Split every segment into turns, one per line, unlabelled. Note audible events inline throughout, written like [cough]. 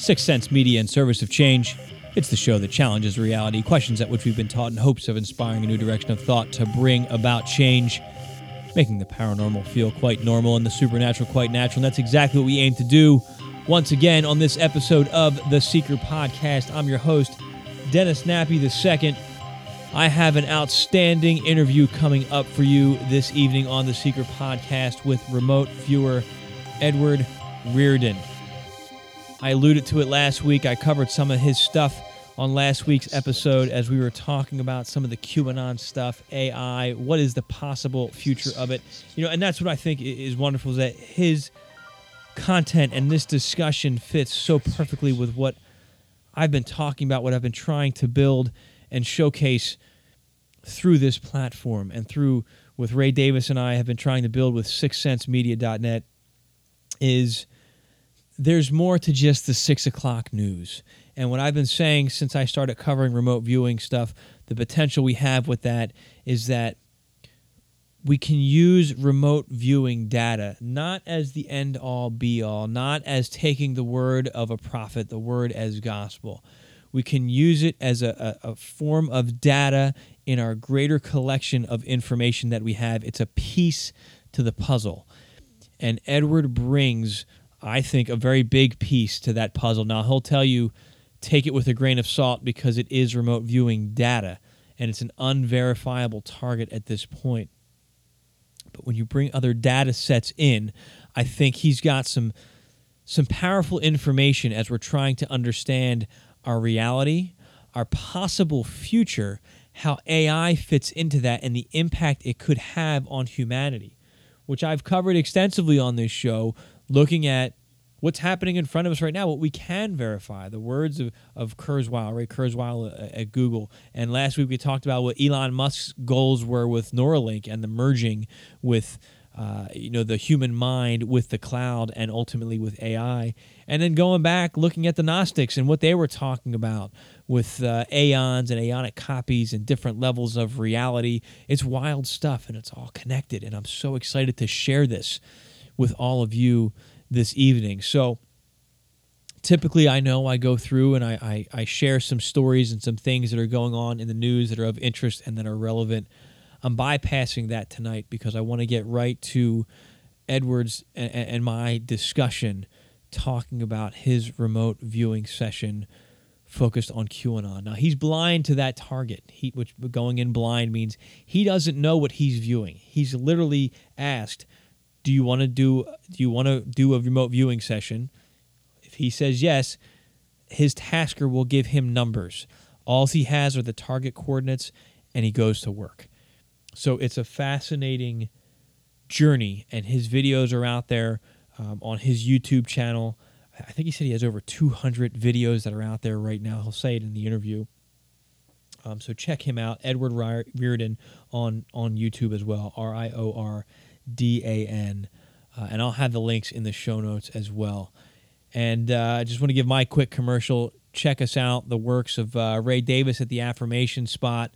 Six Sense Media and Service of Change. It's the show that challenges reality, questions at which we've been taught in hopes of inspiring a new direction of thought to bring about change, making the paranormal feel quite normal and the supernatural quite natural. And that's exactly what we aim to do. Once again, on this episode of the Seeker Podcast, I'm your host, Dennis Nappi II. I have an outstanding interview coming up for you this evening on the Seeker Podcast with remote viewer Edward Riordan. I alluded to it last week. I covered some of his stuff on last week's episode as we were talking about some of the QAnon stuff, AI, what is the possible future of it. You know, and that's what I think is wonderful is that his content and this discussion fits so perfectly with what I've been talking about, what I've been trying to build and showcase through this platform and through what Ray Davis and I have been trying to build with sixsensemedia.net is there's more to just the six o'clock news. And what I've been saying since I started covering remote viewing stuff, the potential we have with that is that we can use remote viewing data not as the end all be all, not as taking the word of a prophet, the word as gospel. We can use it as a, a, a form of data in our greater collection of information that we have. It's a piece to the puzzle. And Edward brings, I think, a very big piece to that puzzle. Now, he'll tell you take it with a grain of salt because it is remote viewing data and it's an unverifiable target at this point. But when you bring other data sets in, I think he's got some some powerful information as we're trying to understand our reality, our possible future, how AI fits into that and the impact it could have on humanity which I've covered extensively on this show, looking at what's happening in front of us right now, what we can verify, the words of, of Kurzweil, Ray Kurzweil at, at Google. And last week we talked about what Elon Musk's goals were with Neuralink and the merging with uh, you know the human mind with the cloud and ultimately with AI, and then going back looking at the Gnostics and what they were talking about with uh, aeons and aeonic copies and different levels of reality. It's wild stuff and it's all connected, and I'm so excited to share this with all of you this evening. So typically I know I go through and I, I, I, share some stories and some things that are going on in the news that are of interest and that are relevant I'm bypassing that tonight because I want to get right to Edwards and, and my discussion talking about his remote viewing session focused on QAnon. Now he's blind to that target. He, which going in blind means he doesn't know what he's viewing. He's literally asked, "Do you want to do? Do you want to do a remote viewing session?" If he says yes, his tasker will give him numbers. All he has are the target coordinates, and he goes to work. So it's a fascinating journey, and his videos are out there um, on his YouTube channel. I think he said he has over 200 videos that are out there right now. He'll say it in the interview. Um, so check him out, Edward Riordan, on on YouTube as well, R I O R D A N, uh, and I'll have the links in the show notes as well. And uh, I just want to give my quick commercial. Check us out, the works of uh, Ray Davis at the Affirmation Spot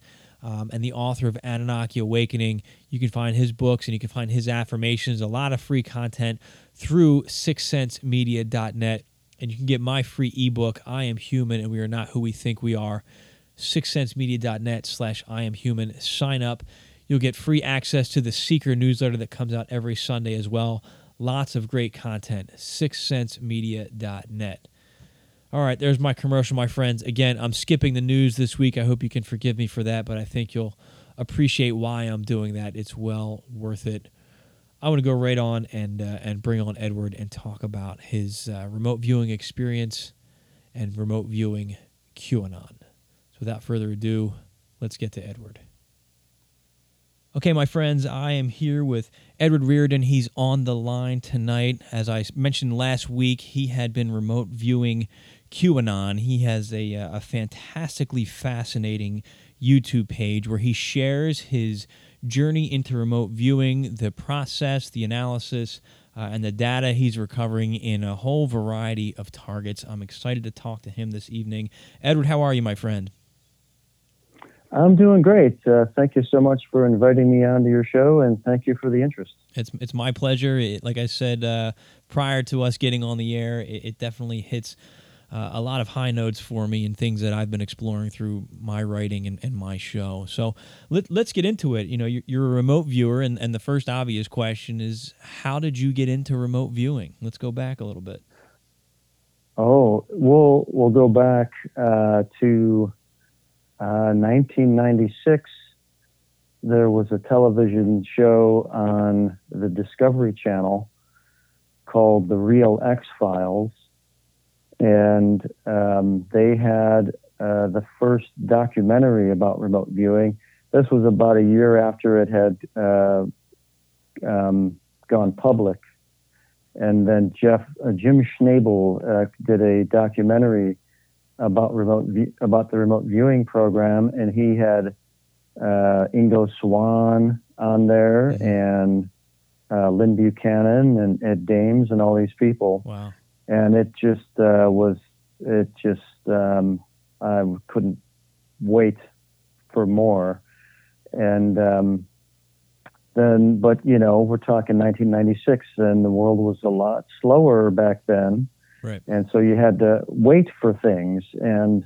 um, and the author of Anunnaki Awakening. You can find his books and you can find his affirmations, a lot of free content through sixsensemedia.net. And you can get my free ebook, I Am Human and We Are Not Who We Think We Are, sixsensemedia.net slash I Am Human. Sign up. You'll get free access to the Seeker newsletter that comes out every Sunday as well. Lots of great content. sixsensemedia.net. All right, there's my commercial, my friends. Again, I'm skipping the news this week. I hope you can forgive me for that, but I think you'll appreciate why I'm doing that. It's well worth it. I want to go right on and uh, and bring on Edward and talk about his uh, remote viewing experience and remote viewing QAnon. So without further ado, let's get to Edward. Okay, my friends, I am here with Edward Riordan. He's on the line tonight. As I mentioned last week, he had been remote viewing QAnon. He has a, uh, a fantastically fascinating YouTube page where he shares his journey into remote viewing, the process, the analysis, uh, and the data he's recovering in a whole variety of targets. I'm excited to talk to him this evening. Edward, how are you, my friend?
I'm doing great. Uh, thank you so much for inviting me onto your show, and thank you for the interest.
It's it's my pleasure. It, like I said uh, prior to us getting on the air, it, it definitely hits uh, a lot of high notes for me and things that I've been exploring through my writing and, and my show. So let, us get into it. You know, you're, you're, a remote viewer, and, and the first obvious question is how did you get into remote viewing? Let's go back a little bit.
Oh, we'll we'll go back uh, 1996, uh, there was a television show on the Discovery Channel called The Real X Files. And um, they had uh, the first documentary about remote viewing. This was about a year after it had uh, um, gone public. And then Jeff, uh, Jim Schnabel uh, did a documentary about remote about the remote viewing program, and he had uh, Ingo Swann on there mm-hmm. and uh, Lyn Buchanan and Ed Dames and all these people.
Wow!
And it just uh, was it just um, I couldn't wait for more, and um, then but you know we're talking 1996 and the world was a lot slower back then
Right.
And so you had to wait for things. And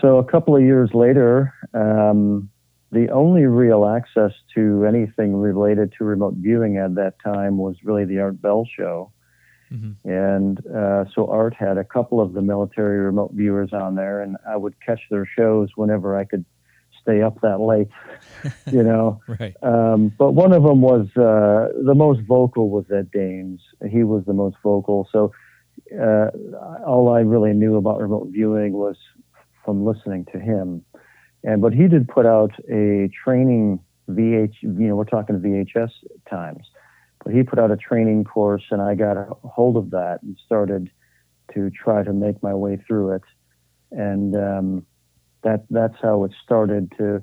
so a couple of years later, um, the only real access to anything related to remote viewing at that time was really the Art Bell show. Mm-hmm. And uh, so Art had a couple of the military remote viewers on there, and I would catch their shows whenever I could stay up that late, [laughs] you know.
right.
Um, but one of them was uh, the most vocal was Ed Dames. He was the most vocal. So uh, all I really knew about remote viewing was from listening to him. And but he did put out a training VH, you know, we're talking VHS times, but he put out a training course, and I got a hold of that and started to try to make my way through it, and um, that that's how it started to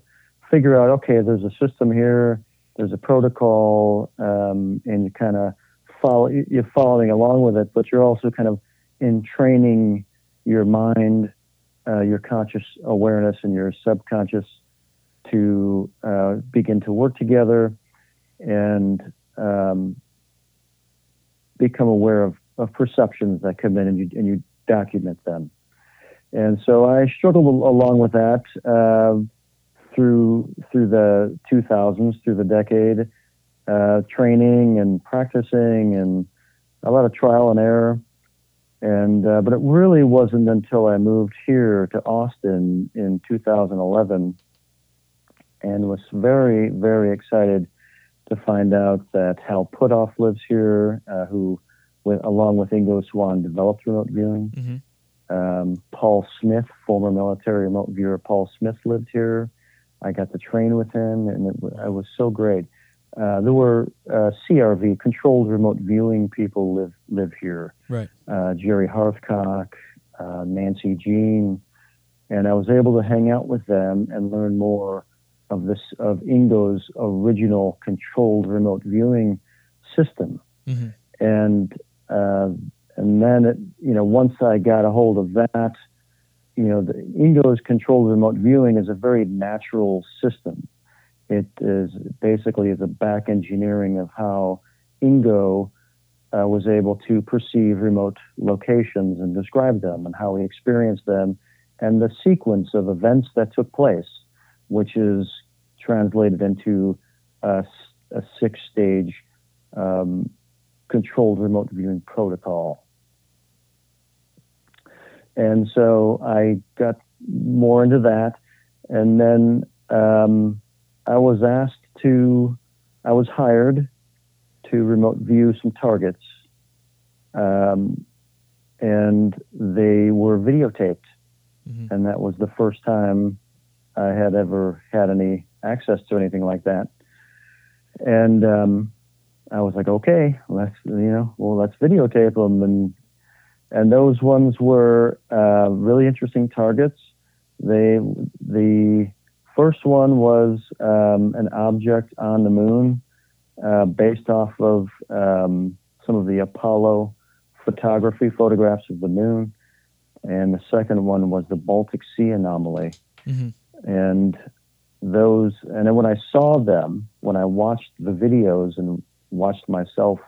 figure out. Okay, there's a system here, there's a protocol, um, and you kind of follow you're following along with it, but you're also kind of in training your mind, uh, your conscious awareness, and your subconscious to uh, begin to work together and um, become aware of, of perceptions that come in, and you and you document them. And so I struggled along with that uh, through through the 2000s, through the decade uh, training and practicing and a lot of trial and error. And uh, but it really wasn't until I moved here to Austin in 2011 and was very very excited to find out that Hal Puthoff lives here, uh, who, with, along with Ingo Swann, developed remote viewing. Mm-hmm. Um, Paul Smith, former military remote viewer Paul Smith, lived here. I got to train with him, and it, it was so great. Uh, there were uh, CRV, controlled remote viewing people live live here.
Right.
Uh, Jerry Hearthcock, uh, Nancy Jean, and I was able to hang out with them and learn more of this of Ingo's original controlled remote viewing system. Mm-hmm. And uh, and then it, you know once I got a hold of that, you know the Ingo's controlled remote viewing is a very natural system it is basically the back engineering of how Ingo uh, was able to perceive remote locations and describe them and how he experienced them and the sequence of events that took place, which is translated into a, a six stage um, controlled remote viewing protocol. And so I got more into that. And then um, I was asked to, I was hired to remote view some targets, um, and they were videotaped. Mm-hmm. And that was the first time I had ever had any access to anything like that. And um, I was like, okay, let's you know, well, let's videotape them. And and those ones were uh, really interesting targets. They the first one was um, an object on the moon, uh, based off of um, some of the Apollo photography photographs of the moon, and the second one was the Baltic Sea anomaly. Mm-hmm. And those, and then when I saw them, when I watched the videos and watched myself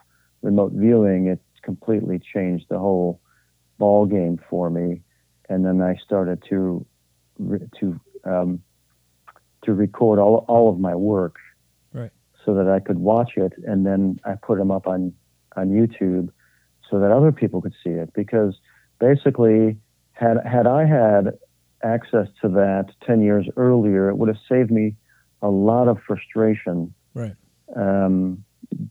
remote viewing, it completely changed the whole ball game for me. And then I started to to um, to record all all of my work,
right,
so that I could watch it, and then I put them up on on YouTube, so that other people could see it. Because basically, had had I had access to that 10 years earlier, it would have saved me a lot of frustration.
Right.
Um,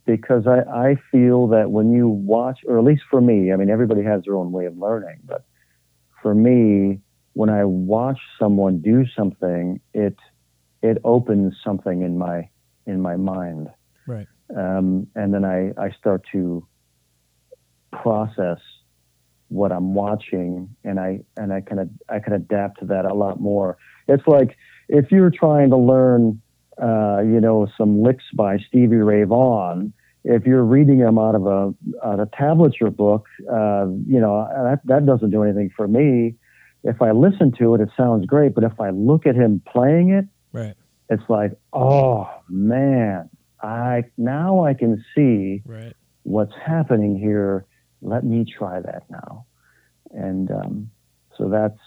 because I, I feel that when you watch, or at least for me, I mean, everybody has their own way of learning, but for me, when I watch someone do something, it it opens something in my in my mind,
right?
Um, and then I I start to process what I'm watching, and I and I can I can adapt to that a lot more. It's like if you're trying to learn, uh, you know, some licks by Stevie Ray Vaughan. If you're reading them out of a, out a tablature book, uh, you know that that doesn't do anything for me. If I listen to it, it sounds great, but if I look at him playing it,
right,
it's like, oh man, I now I can see
right.
what's happening here let me try that now. And um, so that's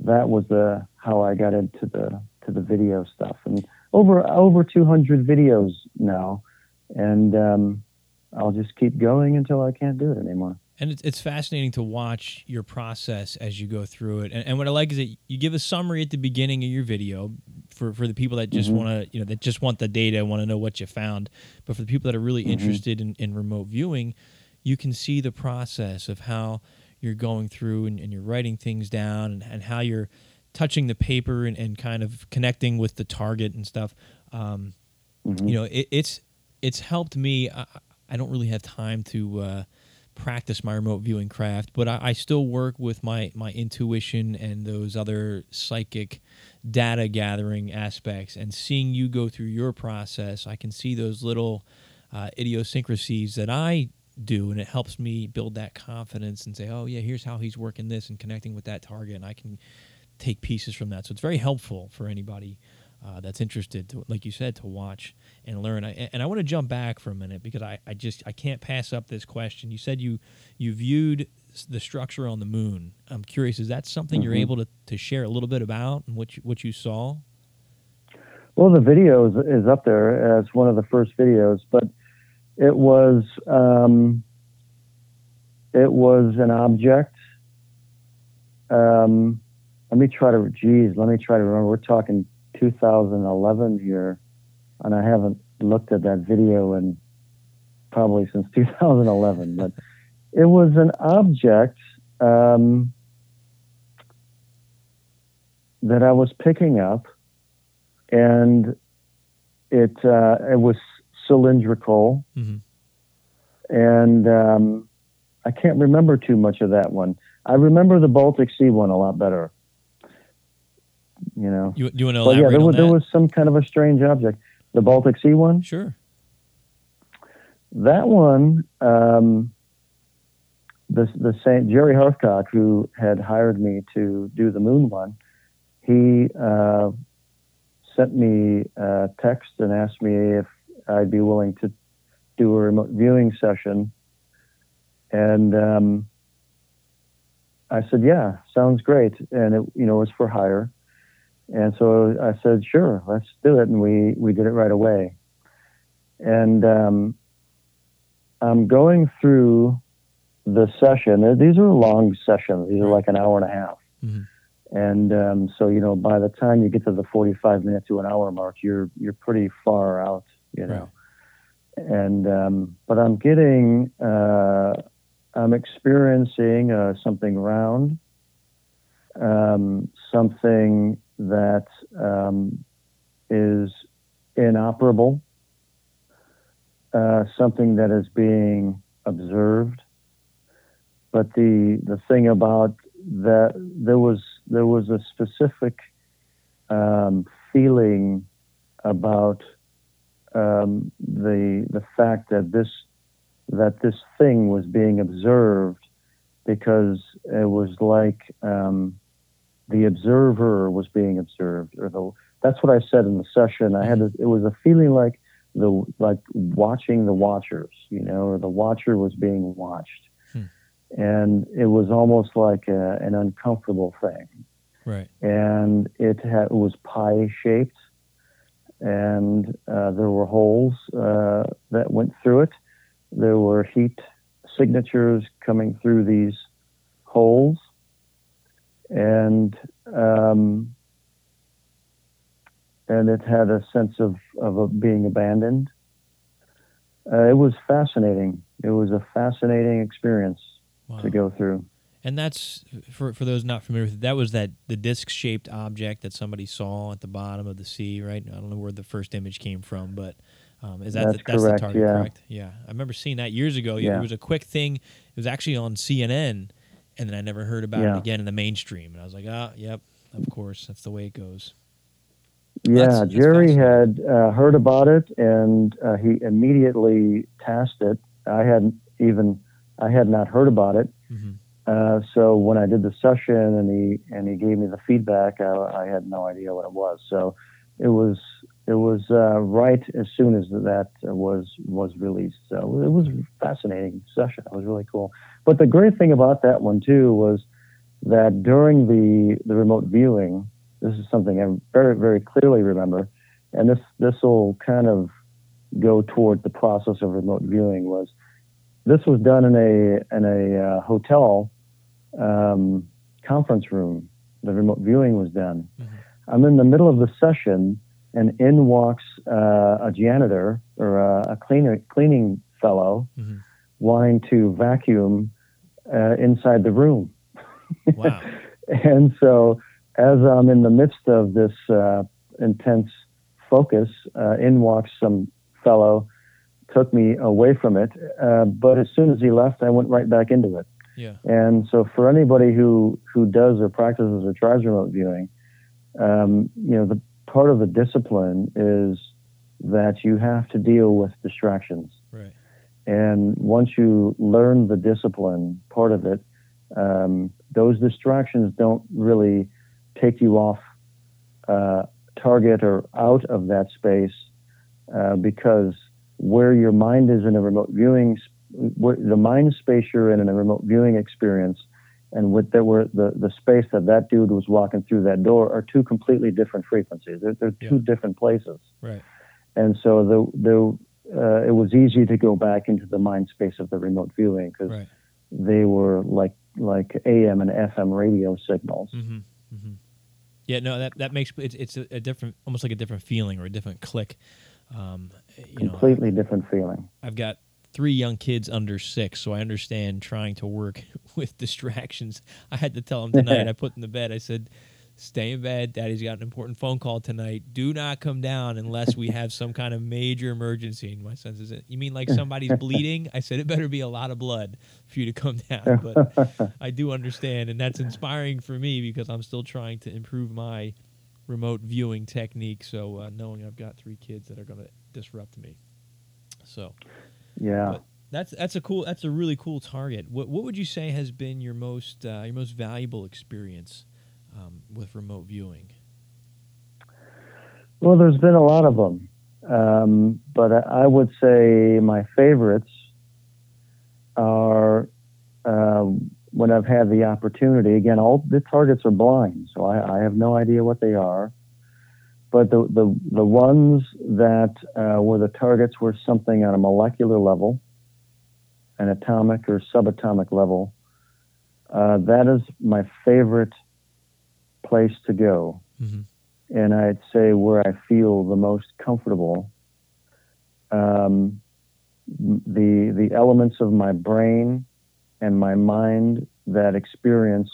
that was the how I got into the to the video stuff. And over over 200 videos now, and um, I'll just keep going until I can't do it anymore.
And it's, it's fascinating to watch your process as you go through it. And, and, what I like is that you give a summary at the beginning of your video for, for the people that just mm-hmm. want to, you know, that just want the data, want to know what you found. But for the people that are really mm-hmm. interested in, in remote viewing, you can see the process of how you're going through and, and you're writing things down and, and, how you're touching the paper and, and, kind of connecting with the target and stuff. Um, mm-hmm. You know, it, it's it's helped me. I, I, don't really have time to uh, practice my remote viewing craft, but I, I, still work with my my intuition and those other psychic data gathering aspects. And seeing you go through your process, I can see those little uh, idiosyncrasies that I do and it helps me build that confidence and say oh yeah here's how he's working this and connecting with that target and i can take pieces from that so it's very helpful for anybody uh, that's interested to like you said to watch and learn I, and i want to jump back for a minute because I, I just i can't pass up this question you said you you viewed the structure on the moon i'm curious is that something mm-hmm. you're able to, to share a little bit about and what you, what you saw
well the video is, is up there as one of the first videos but it was um, it was an object. Um, let me try to. Geez, let me try to remember. We're talking 2011 here, and I haven't looked at that video in probably since [laughs] 2011. but it was an object um, that I was picking up, and it uh, it was cylindrical. Mm-hmm. And um, I can't remember too much of that one. I remember the Baltic Sea one a lot better. You know.
You, you want to elaborate yeah,
there,
was,
there was some kind of a strange object. The Baltic Sea one?
Sure.
That one, um, the, the Saint Jerry Hearthcock, who had hired me to do the moon one, he uh, sent me a text and asked me if I'd be willing to do a remote viewing session. And um, I said, yeah, sounds great. And it, you know, it was for hire. And so I said, sure, let's do it. And we, we did it right away. And um, I'm going through the session. These are long sessions. These are like an hour and a half. Mm-hmm. And um, so, you know, by the time you get to the 45 minute to an hour mark, you're you're pretty far out you know. Right. And um, but I'm getting, uh, I'm experiencing uh, something round, um, something that um, is inoperable, uh, something that is being observed, but the the thing about that there was there was a specific um, feeling about um, the the fact that this that this thing was being observed because it was like um, the observer was being observed, or the that's what I said in the session. I had a, it was a feeling like the like watching the watchers, you know, or the watcher was being watched, hmm. and it was almost like a, an uncomfortable thing.
Right.
And it, had, it was pie shaped, and uh, there were holes uh, that went through it. There were heat signatures coming through these holes, and um, and it had a sense of of being abandoned. Uh, it was fascinating. It was a fascinating experience wow. to go through.
And that's for for those not familiar with it, that was that the disc shaped object that somebody saw at the bottom of the sea, right? I don't know where the first image came from, but um, is that
that's,
the, that's
correct,
the target?
Yeah.
Correct. Yeah, I remember seeing that years ago. Yeah. It was a quick thing. It was actually on CNN, and then I never heard about yeah. it again in the mainstream. And I was like, ah, yep, of course, that's the way it goes.
Yeah, that's, Jerry had uh, heard about it, and uh, he immediately tasked it. I hadn't even I had not heard about it. Mm-hmm. Uh, so when I did the session and he and he gave me the feedback, I, I had no idea what it was. So it was it was uh, right as soon as that was was released. So it was a fascinating session. It was really cool. But the great thing about that one too was that during the the remote viewing, this is something I very very clearly remember, and this this will kind of go toward the process of remote viewing was this was done in a in a uh, hotel um, conference room. The remote viewing was done. Mm-hmm. I'm in the middle of the session, and in walks uh, a janitor or a, a cleaner, cleaning fellow mm-hmm. wanting to vacuum uh, inside the room.
Wow. [laughs]
and so, as I'm in the midst of this uh, intense focus, uh, in walks some fellow, took me away from it. Uh, but as soon as he left, I went right back into it.
Yeah.
And so for anybody who who does or practices or tries remote viewing, um, you know, the part of the discipline is that you have to deal with distractions.
Right.
And once you learn the discipline part of it, um, those distractions don't really take you off uh, target or out of that space uh, because where your mind is in a remote viewing the mind space you're in in a remote viewing experience and with there were the, the space that that dude was walking through that door are two completely different frequencies. They're, they're two yeah. different places.
Right.
And so the the uh, it was easy to go back into the mind space of the remote viewing because right. they were like like AM and FM radio signals.
Mm-hmm. Mm-hmm. Yeah, no, that that makes it's it's a, a, different, almost like a different feeling or a different click. Um,
Completely know, different feeling.
I've got three young kids under six, so I understand trying to work [laughs] with distractions. I had to tell them tonight. I put in the bed. I said, "Stay in bed. Daddy's got an important phone call tonight. Do not come down unless we have some kind of major emergency." And my son says, "You mean like somebody's bleeding?" I said, "It better be a lot of blood for you to come [laughs] down." But [laughs] I do understand, and that's inspiring for me because I'm still trying to improve my remote viewing technique. So uh, knowing I've got three kids that are going to disrupt me, so
yeah. But
that's that's a cool that's a really cool target. What what would you say has been your most uh, your most valuable experience um, with remote viewing?
Well, there's been a lot of them, um, but I would say my favorites are uh, when I've had the opportunity. Again, all the targets are blind, so I, I have no idea what they are. But the, the, the ones that uh, were the targets were something on a molecular level, an atomic or subatomic level. Uh, that is my favorite place to go. Mm-hmm. And I'd say where I feel the most comfortable. Um, the, the elements of my brain and my mind that experience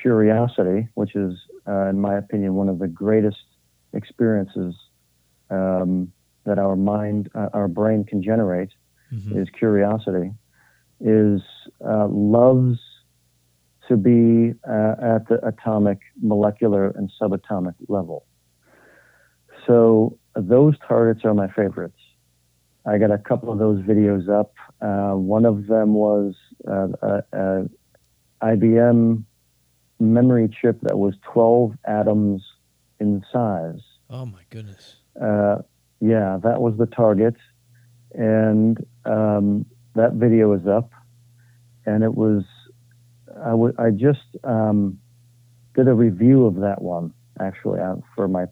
curiosity, which is, uh, in my opinion, one of the greatest experiences um, that our mind, uh, our brain can generate mm-hmm. is curiosity. is uh, loves to be uh, at the atomic, molecular, and subatomic level. So those targets are my favorites. I got a couple of those videos up. Uh, one of them was uh, a, a IBM memory chip that was 12 atoms in size.
Oh my goodness.
Uh, yeah, that was the target. And um, that video is up. And it was, I, w- I just um, did a review of that one actually uh, for my,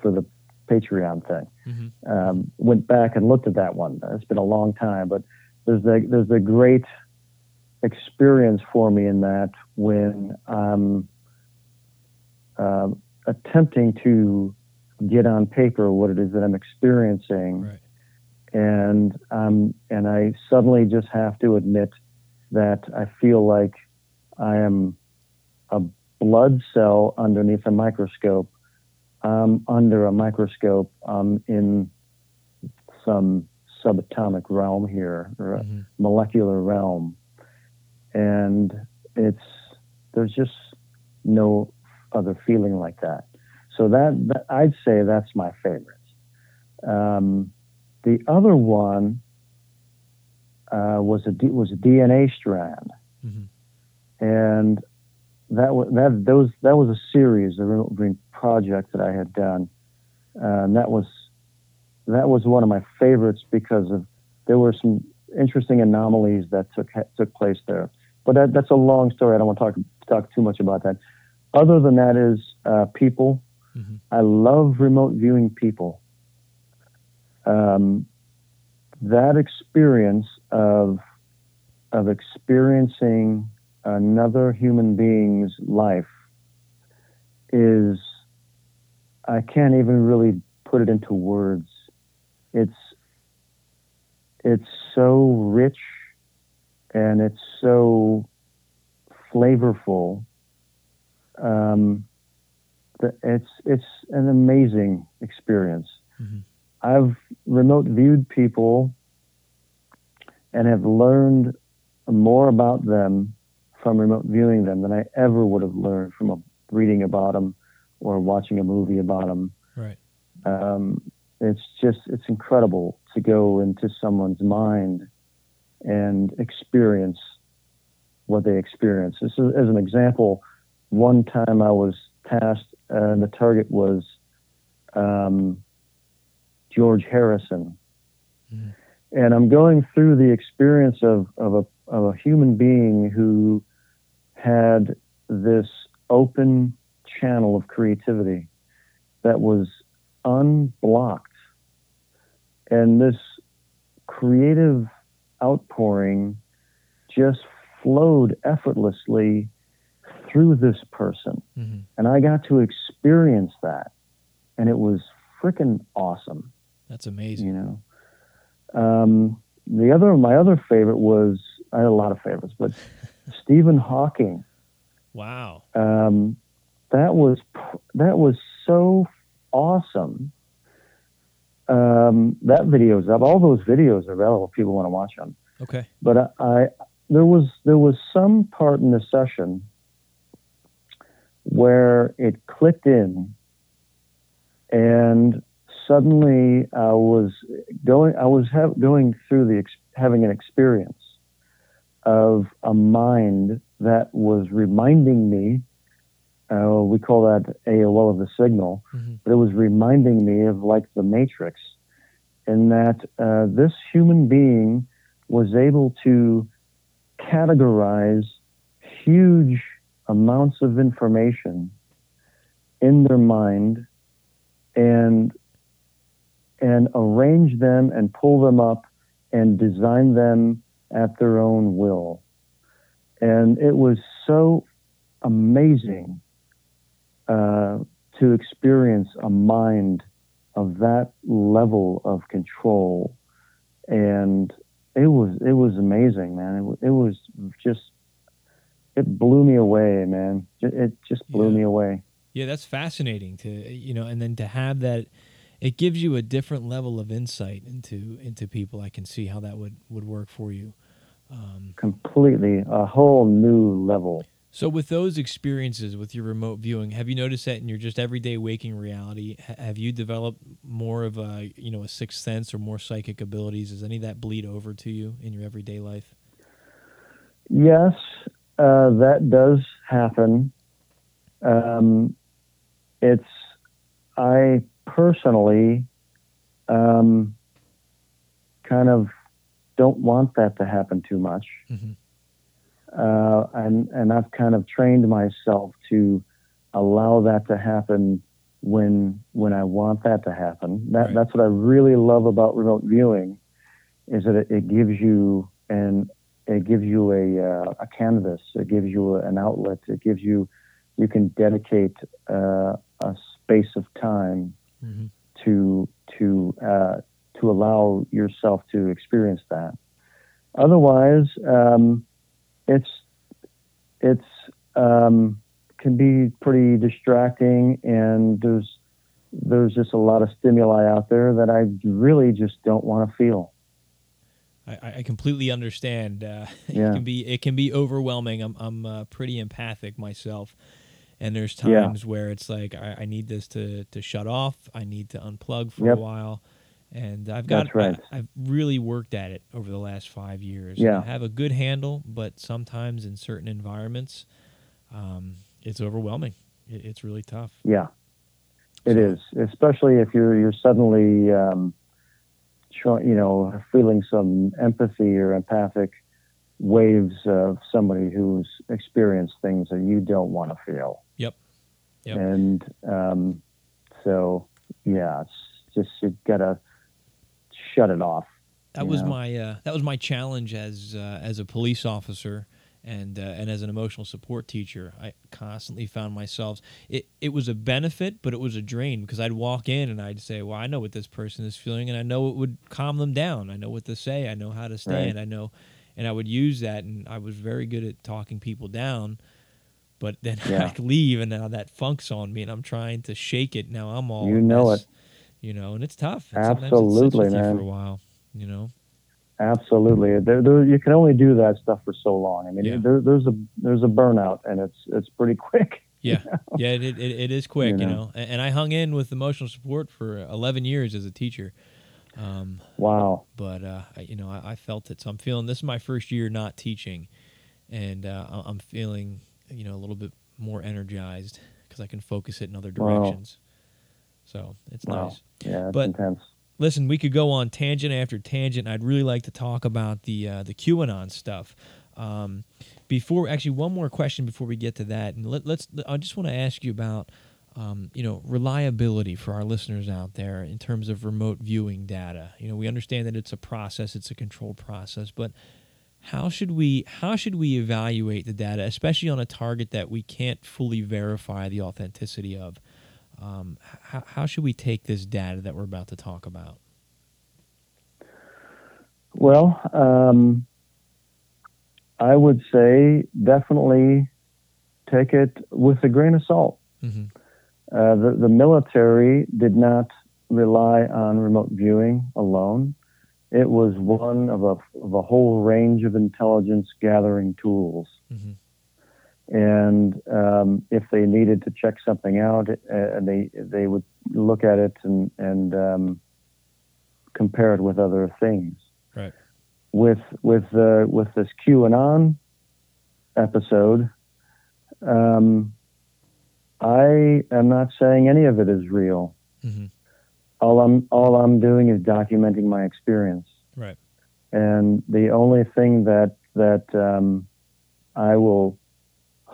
for the Patreon thing.
Mm-hmm.
Um, went back and looked at that one. It's been a long time, but there's a, there's a great experience for me in that when I'm uh, attempting to get on paper what it is that I'm experiencing,
Right.
and um, and I suddenly just have to admit that I feel like I am a blood cell underneath a microscope. I'm under a microscope. I'm in some subatomic realm here, or a
Mhm.
molecular realm, and it's there's just no other feeling like that. So that, that I'd say that's my favorite. Um, the other one uh, was a D- was a DNA strand,
Mhm.
and that was that those that was a series, a remote viewing project that I had done, uh, and that was that was one of my favorites because of there were some interesting anomalies that took took place there. But that, that's a long story. I don't want to talk talk too much about that. Other than that, is uh, people.
Mhm.
I love remote viewing people. Um, that experience of of experiencing another human being's life is I can't even really put it into words. It's it's so rich and it's so flavorful. Um, that it's it's an amazing experience.
Mhm.
I've remote viewed people and have learned more about them from remote viewing them than I ever would have learned from a, reading about them or watching a movie about them.
Right.
Um, it's just it's incredible to go into someone's mind and experience what they experience. This is as an example. One time I was tasked, uh, and the target was um, George Harrison,
Mhm.
and I'm going through the experience of of a of a human being who had this open channel of creativity that was unblocked. And this creative outpouring just flowed effortlessly through this person.
Mhm.
And I got to experience that. And it was freaking awesome,
That's amazing.
you know. Um, the other, my other favorite was, I had a lot of favorites, but [laughs] Stephen Hawking
Wow.
um, that was that was so awesome. Um, that video's up. All those videos are available. if People want to watch them.
Okay.
But I, I there was there was some part in the session where it clicked in, and suddenly I was going. I was have, going through the ex, having an experience of a mind that was reminding me. Uh, we call that AOL of the signal,
Mhm.
but it was reminding me of like the Matrix, in that uh, this human being was able to categorize huge amounts of information in their mind and and arrange them and pull them up and design them at their own will. And it was so amazing uh, to experience a mind of that level of control. And it was it was amazing, man. It, it was just it blew me away, man. It, just blew
Yeah.
me away.
Yeah, that's fascinating to you know, and then to have that, it gives you a different level of insight into into people. I can see how that would would work for you. Um,
completely a whole new level.
So, with those experiences with your remote viewing, have you noticed that in your just everyday waking reality, have you developed more of a you know a sixth sense or more psychic abilities? Does any of that bleed over to you in your everyday life?
Yes, uh, that does happen. Um, it's I personally um, kind of don't want that to happen too much. Mm-hmm. Uh, and and I've kind of trained myself to allow that to happen when when I want that to happen. That right. that's what I really love about remote viewing, is that it, it gives you an it gives you a uh, a canvas. It gives you an outlet. It gives you you can dedicate uh, a space of time mm-hmm. to to uh, to allow yourself to experience that. Otherwise, um, it's it's um, can be pretty distracting, and there's there's just a lot of stimuli out there that I really just don't want to feel.
I, I completely understand. Uh, [laughs] yeah. It can be it can be overwhelming. I'm I'm uh, pretty empathic myself, and there's times yeah. where it's like I, I, need this to to shut off. I need to unplug for yep. a while and I've got right. I, have really worked at it over the last five years.
Yeah,
I have a good handle, but sometimes in certain environments, um, it's overwhelming. It, it's really tough.
Yeah, it so. is, especially if you're you're suddenly, um, you know, feeling some empathy or empathic waves of somebody who's experienced things that you don't want to feel.
Yep.
Yep. And um, so, yeah, it's just you gotta shut it off.
That was know? my uh, that was my challenge as uh, as a police officer and uh, and as an emotional support teacher. I constantly found myself it it was a benefit, but it was a drain because I'd walk in and I'd say, "Well, I know what this person is feeling, and I know it would calm them down. I know what to say. I know how to stand. Right. I know." And I would use that, and I was very good at talking people down but then [laughs] yeah. I leave and now that funk's on me and I'm trying to shake it. Now I'm all
you know it
you know, and it's tough.
And Absolutely, man.
for a while, you know.
Absolutely, there, there, you can only do that stuff for so long. I mean, yeah. there, there's a there's a burnout, and it's it's pretty quick. [laughs]
Yeah, know? yeah, it, it, it is quick, you know? you know. And, I hung in with emotional support for 11 years as a teacher. Um,
wow.
But uh, you know, I, I, felt it. So I'm feeling this is my first year not teaching, and uh, I'm feeling you know a little bit more energized because I can focus it in other directions. Wow. So it's wow. nice.
Yeah, but intense.
Listen, we could go on tangent after tangent. I'd really like to talk about the uh, the QAnon stuff. Um, before, actually, one more question before we get to that, and let, us I just want to ask you about. Um, you know, reliability for our listeners out there in terms of remote viewing data. You know, we understand that it's a process, it's a controlled process, but how should we how should we evaluate the data, especially on a target that we can't fully verify the authenticity of? Um, how, how should we take this data that we're about to talk about?
Well, um, I would say definitely take it with a grain of salt. Mm-hmm. Uh, the, the military did not rely on remote viewing alone. It was one of a, of a whole range of intelligence gathering tools. Mm-hmm and um, if they needed to check something out, uh, they they would look at it and and um, compare it with other things.
Right.
With with uh, with this QAnon episode, um, I am not saying any of it is real. Mm-hmm. All I'm all I'm doing is documenting my experience.
Right.
And the only thing that that um, I will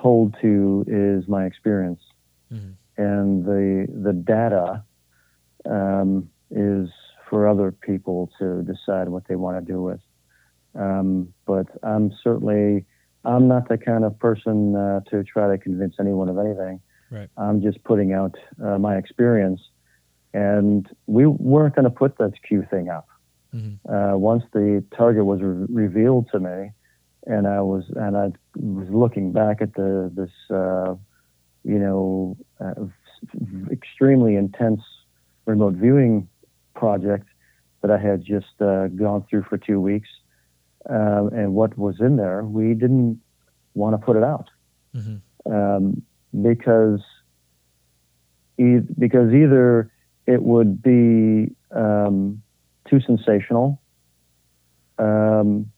hold to is my experience, mm-hmm. and the the data um, is for other people to decide what they want to do with. Um, but I'm certainly I'm not the kind of person uh, to try to convince anyone of anything.
Right.
I'm just putting out uh, my experience, and we weren't going to put that Q thing up. Mm-hmm. Uh, once the target was re- revealed to me, and I was and I was looking back at the this uh, you know uh, extremely intense remote viewing project that I had just uh, gone through for two weeks. um, and what was in there, we didn't want to put it out
Mm-hmm.
um, because e- because either it would be um, too sensational, um,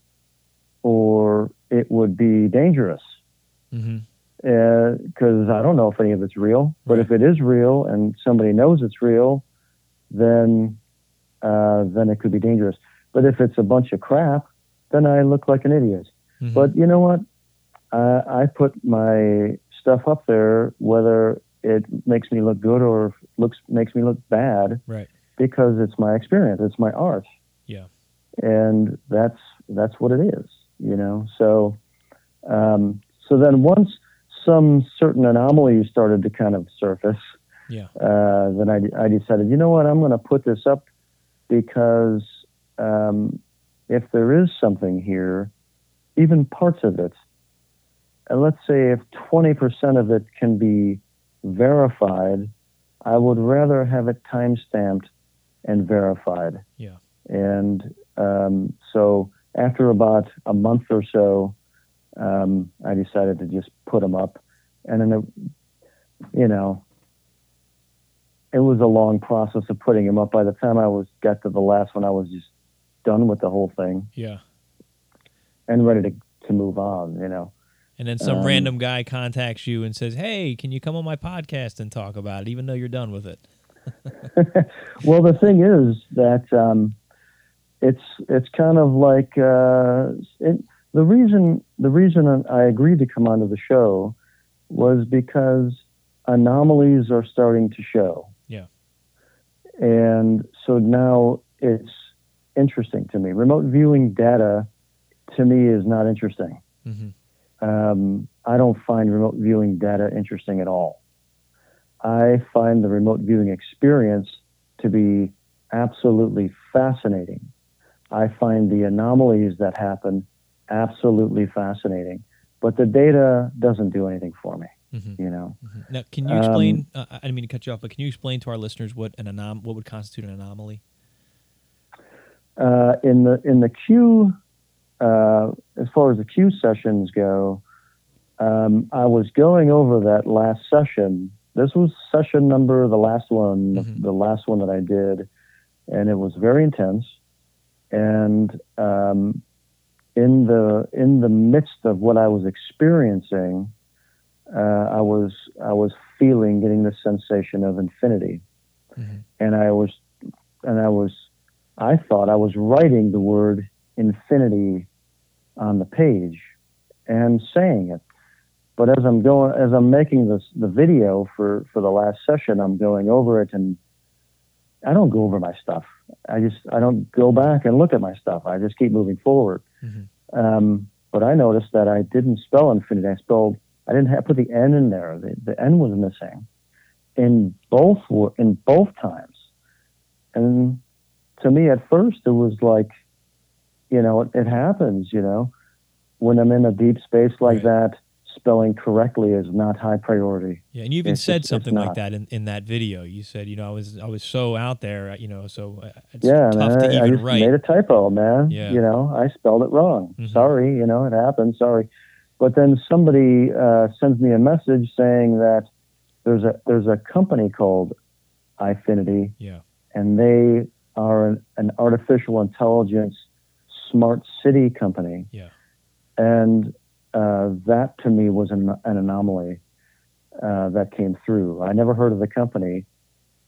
or it would be dangerous.
Mm-hmm.
Because I don't know if any of it's real, but if it is real and somebody knows it's real, then uh, then it could be dangerous. But if it's a bunch of crap, then I look like an idiot.
Mhm.
But you know what? Uh, I put my stuff up there, whether it makes me look good or looks makes me look bad,
right.
because it's my experience, it's my art,
Yeah.
and that's that's what it is, you know. So, um, so then once some certain anomalies started to kind of surface,
Yeah.
uh, then I, I decided, you know what, I'm going to put this up because um, if there is something here, even parts of it, and let's say if 20% of it can be verified, I would rather have it time stamped and verified.
Yeah.
And um, so after about a month or so, um, I decided to just put them up. And then, it, you know, it was a long process of putting them up. By the time I was got to the last one, I was just done with the whole thing
Yeah.
and ready to, to move on, you know.
And then some
Um,
random guy contacts you and says, "Hey, can you come on my podcast and talk about it, even though you're done with it?" [laughs] [laughs]
well, the thing is that um, it's it's kind of like uh, it, the reason the reason I agreed to come onto the show was because anomalies are starting to show.
Yeah.
And so now it's interesting to me. Remote viewing data to me is not interesting.
Mm-hmm.
Um, I don't find remote viewing data interesting at all. I find the remote viewing experience to be absolutely fascinating. I find the anomalies that happen absolutely fascinating, but the data doesn't do anything for me.
Mm-hmm.
You know,
Now, can you
Um,
explain? uh, I didn't mean to cut you off, but can you explain to our listeners what an anom- what would constitute an anomaly?
uh, in the in the Q, uh, as far as the Q sessions go, um, I was going over that last session. This was session number, the last one,
Mhm.
the last one that I did, and it was very intense. And um, in the in the midst of what I was experiencing, uh, I was I was feeling, getting the sensation of infinity,
Mhm.
and I was and I was I thought I was writing the word infinity on the page and saying it. But as I'm going, as I'm making this the video for for the last session, I'm going over it, and I don't go over my stuff. I just I don't go back and look at my stuff. I just keep moving forward.
Mhm.
Um, but I noticed that I didn't spell infinity. I spelled I didn't have put the N in there. The, the N was missing in both in both times. And to me, at first, it was like, you know, it, it happens. You know, when I'm in a deep space like
Right.
that, spelling correctly is not high priority.
Yeah, and you even
It's
said something like that in, in that video. You said, you know, I was I was so out there, uh, you know, so uh, it's
yeah,
tough
man,
to
I, I
even
just
write.
made a typo, man.
Yeah.
You know, I spelled it wrong.
Mhm.
Sorry, you know, it happened. Sorry. But then somebody uh, sends me a message saying that there's a there's a company called Ifinity,
yeah,
and they are an, an artificial intelligence smart city company.
Yeah.
And uh, that to me was an, an anomaly uh, that came through. I never heard of the company,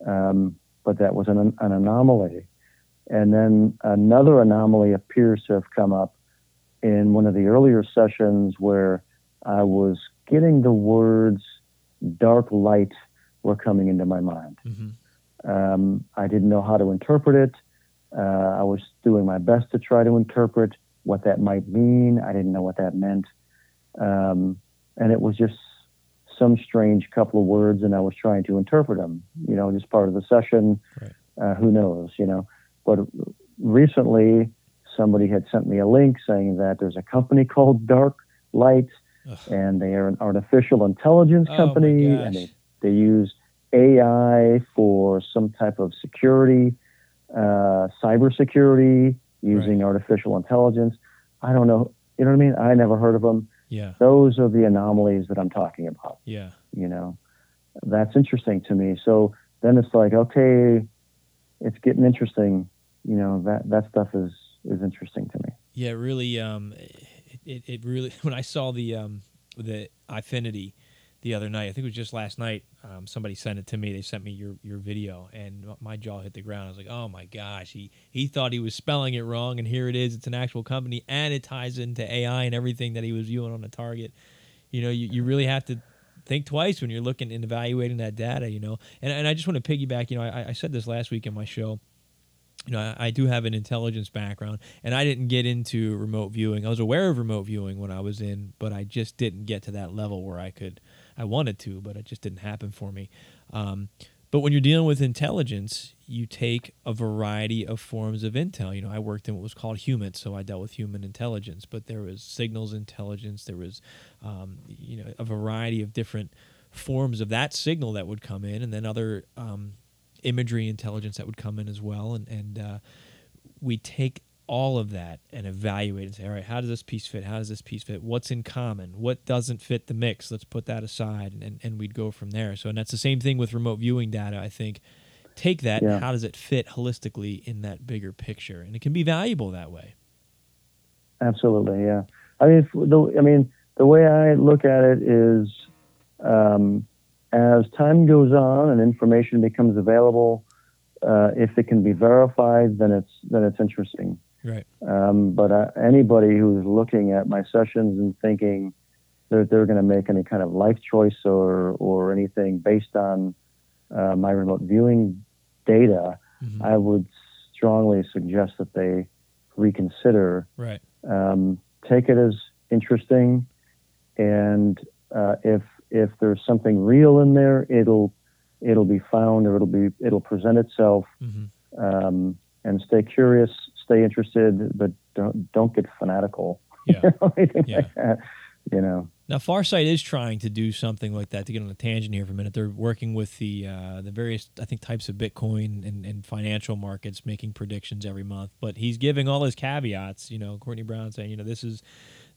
um, but that was an, an anomaly. And then another anomaly appears to have come up in one of the earlier sessions where I was getting the words dark light were coming into my mind.
hmm
Um, I didn't know how to interpret it. Uh, I was doing my best to try to interpret what that might mean. I didn't know what that meant. Um, and it was just some strange couple of words, and I was trying to interpret them, you know, just part of the session.
Right.
Uh, who knows, you know. But recently, somebody had sent me a link saying that there's a company called Dark Light,
Ugh.
and they are an artificial intelligence
Oh,
company,
gosh.
and they, they use AI for some type of security, uh, cybersecurity using artificial intelligence. I don't know. You know what I mean? I never heard of them.
Yeah.
Those are the anomalies that I'm talking about.
Yeah.
You know, that's interesting to me. So then it's like, okay, it's getting interesting. You know, that, that stuff is, is interesting to me.
Yeah, really. Um, it, it really, [laughs] when I saw the, um, the Eyefinity, the other night. I think it was just last night. Um, somebody sent it to me. They sent me your, your video, and my jaw hit the ground. I was like, "Oh my gosh!" He he thought he was spelling it wrong, and here it is. It's an actual company, and it ties into AI and everything that he was viewing on the target. You know, you, you really have to think twice when you're looking and evaluating that data. You know, and and I just want to piggyback. You know, I, I said this last week in my show you know, I, I, do have an intelligence background, and I didn't get into remote viewing. I was aware of remote viewing when I was in, but I just didn't get to that level where I could I wanted to, but it just didn't happen for me. Um, but when you're dealing with intelligence, you take a variety of forms of intel. You know, I worked in what was called human, so I dealt with human intelligence. But there was signals intelligence. There was, um, you know, a variety of different forms of that signal that would come in, and then other um, imagery intelligence that would come in as well. And and uh, we take all of that and evaluate and say, all right, how does this piece fit? How does this piece fit? What's in common? What doesn't fit the mix? Let's put that aside and, and, and we'd go from there. So, and that's the same thing with remote viewing data. I think take that yeah. how does it fit holistically in that bigger picture? And it can be valuable that way.
Absolutely. Yeah. I mean, the, I mean, the way I look at it is, um, as time goes on and information becomes available, uh, if it can be verified, then it's then it's interesting.
Right.
Um, but uh, anybody who's looking at my sessions and thinking that they're going to make any kind of life choice or or anything based on uh, my remote viewing data, mm-hmm. I would strongly suggest that they reconsider.
Right.
Um, take it as interesting, and uh, if if there's something real in there, it'll it'll be found or it'll be it'll present itself. Mm-hmm. Um, and stay curious, stay interested, but don't don't get fanatical. [laughs]
Yeah. [laughs] yeah.
Like you know.
Now, Farsight is trying to do something like that. To get on a tangent here for a minute, they're working with the uh, the various, I think, types of Bitcoin and, and financial markets, making predictions every month. But he's giving all his caveats. You know, Courtney Brown saying, you know, this is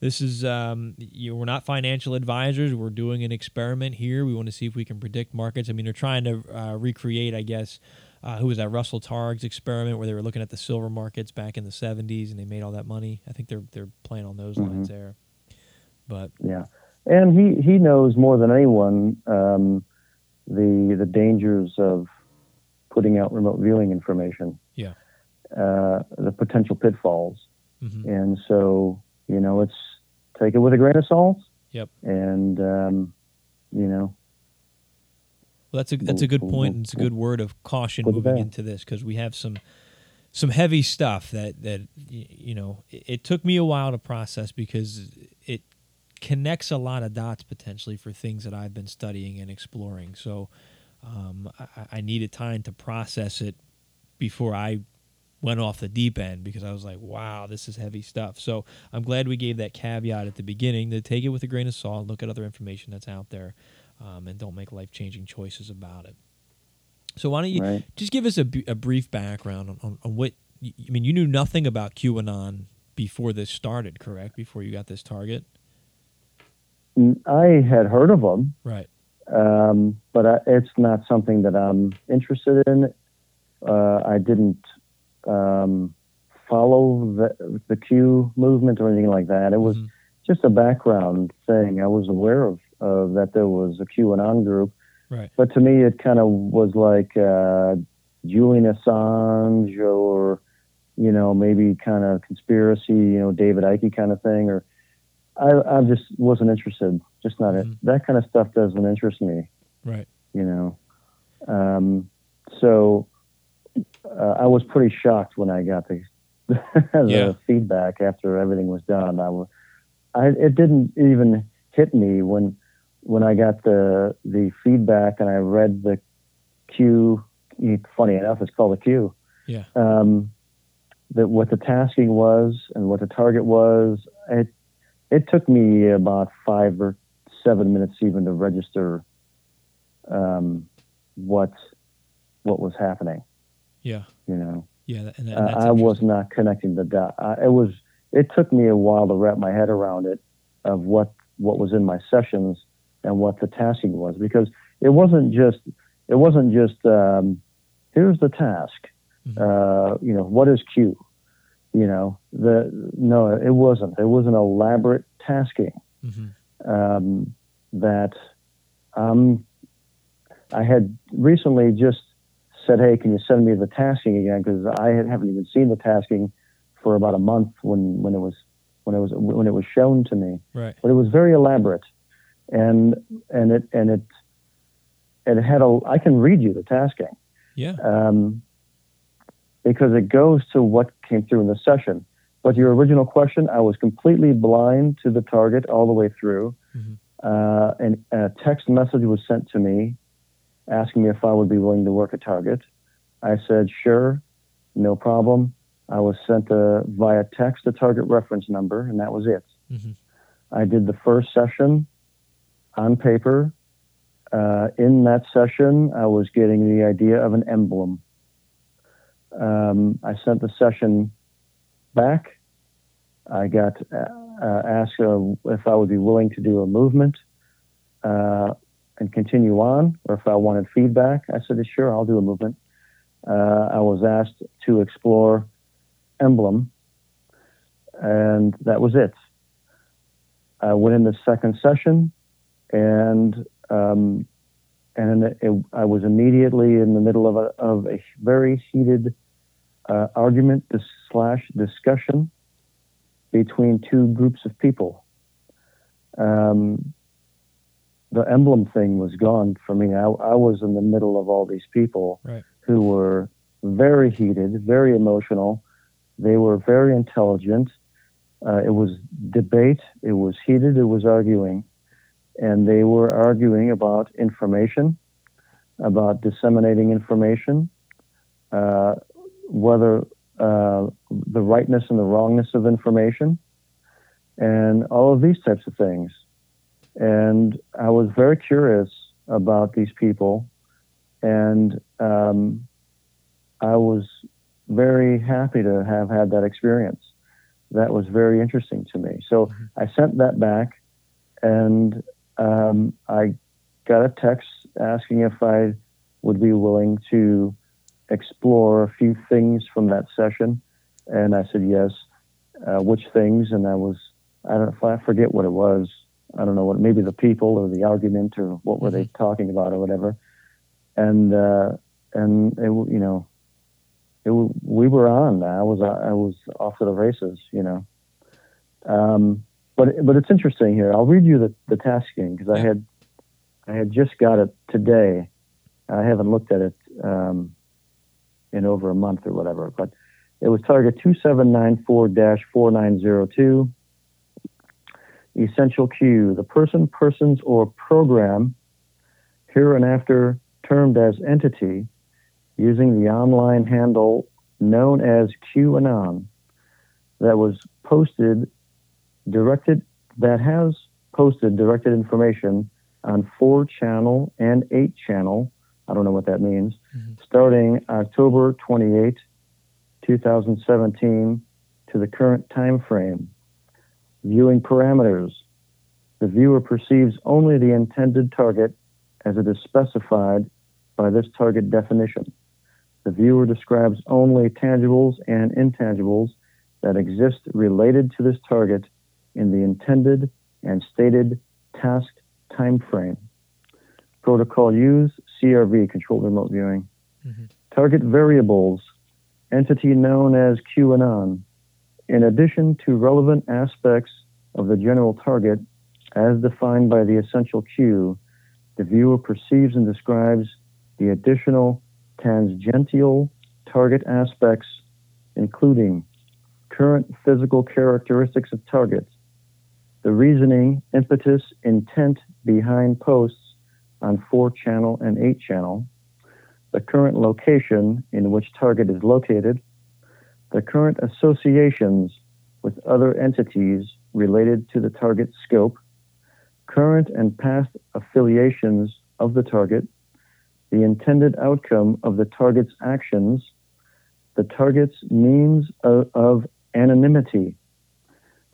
this is um, you know, we're not financial advisors. We're doing an experiment here. We want to see if we can predict markets. I mean, they're trying to uh, recreate, I guess, uh, who was that Russell Targ's experiment where they were looking at the silver markets back in the 70s and they made all that money. I think they're they're playing on those mm-hmm. lines there. But
yeah, and he he knows more than anyone um, the the dangers of putting out remote viewing information.
Yeah,
uh, the potential pitfalls, mm-hmm. and so you know it's take it with a grain of salt.
Yep,
and um, you know
well, that's a that's a good point, and it's a good word of caution moving into this because we have some some heavy stuff that that you know it, it, took me a while to process because it connects a lot of dots potentially for things that I've been studying and exploring. So um, I, I needed time to process it before I went off the deep end because I was like, wow, this is heavy stuff. So I'm glad we gave that caveat at the beginning to take it with a grain of salt, look at other information that's out there um, and don't make life changing choices about it. So why don't you right. just give us a, a brief background on, on, on, what I mean? You knew nothing about QAnon before this started, correct? Before you got this target.
I had heard of them,
right?
Um, but I, it's not something that I'm interested in. Uh, I didn't um, follow the, the Q movement or anything like that. It was mm-hmm. just a background thing. I was aware of uh, that there was a Q and a QAnon group.
Right.
But to me, it kind of was like uh, Julian Assange or, you know, maybe kind of conspiracy, you know, David Icke kind of thing. Or I, I just wasn't interested. Just not mm-hmm. it. That kind of stuff doesn't interest me.
Right.
You know. Um, so uh, I was pretty shocked when I got the, [laughs] the yeah. feedback after everything was done. I, I, it didn't even hit me when when I got the the feedback and I read the Q, funny enough, it's called a Q.
Yeah.
Um, that what the tasking was and what the target was. It it took me about five or seven minutes even to register um, what what was happening.
Yeah.
You know.
Yeah, and,
and uh, I was not connecting the dot. it was it took me a while to wrap my head around it of what what was in my sessions and what the tasking was because it wasn't just it wasn't just um, here's the task mm-hmm. uh, you know what is q you know the no it wasn't it was an elaborate tasking mm-hmm. um, that um, i had recently just said hey can you send me the tasking again because i haven't even seen the tasking for about a month when when it was when it was when it was shown to me.
Right.
But it was very elaborate, and and it and it it had a. I can read you the tasking.
Yeah.
Um, because it goes to what came through in the session. But your original question, I was completely blind to the target all the way through. Mm-hmm. Uh, and a text message was sent to me asking me if I would be willing to work a target. I said, sure, no problem. I was sent a, via text a target reference number, and that was it. Mm-hmm. I did the first session on paper. Uh, in that session, I was getting the idea of an emblem. Um, I sent the session back. I got uh, uh, asked uh, if I would be willing to do a movement uh, and continue on, or if I wanted feedback. I said, sure, I'll do a movement. Uh, I was asked to explore emblem, and that was it. I went in the second session, and um, and it, I was immediately in the middle of a, of a very heated uh, argument slash discussion between two groups of people. Um, the emblem thing was gone for me. I, I, was in the middle of all these people
right.
who were very heated, very emotional, they were very intelligent. Uh, it was debate, it was heated, it was arguing. And they were arguing about information, about disseminating information, uh, whether uh, the rightness and the wrongness of information, and all of these types of things. And I was very curious about these people, and um, I was very happy to have had that experience. That was very interesting to me. So mm-hmm. I sent that back, and um, I got a text asking if I would be willing to explore a few things from that session, and I said yes. Uh, which things? And I was I don't know, I forget what it was. I don't know what maybe the people or the argument or what were they mm-hmm. talking about or whatever. And uh, and it, you know it, we were on. I was I was off to the races, you know. Um, but but it's interesting here. I'll read you the the tasking because I had I had just got it today. I haven't looked at it um, in over a month or whatever, but it was target 2794-4902. Essential cue: the person, persons, or program, here and after termed as entity, using the online handle known as QAnon that was posted directed that has posted directed information on 4 channel and 8 channel I don't know what that means mm-hmm. starting October 28 2017 to the current time frame viewing parameters. The viewer perceives only the intended target as it is specified by this target definition. The viewer describes only tangibles and intangibles that exist related to this target in the intended and stated task time frame. Protocol use CRV, controlled remote viewing. Mm-hmm. Target variables, entity known as QAnon. In addition to relevant aspects of the general target as defined by the essential cue, the viewer perceives and describes the additional tangential target aspects, including current physical characteristics of targets, the reasoning, impetus, intent behind posts on 4 channel and 8 channel, the current location in which target is located, the current associations with other entities related to the target scope, current and past affiliations of the target, the intended outcome of the target's actions, the target's means of, of anonymity,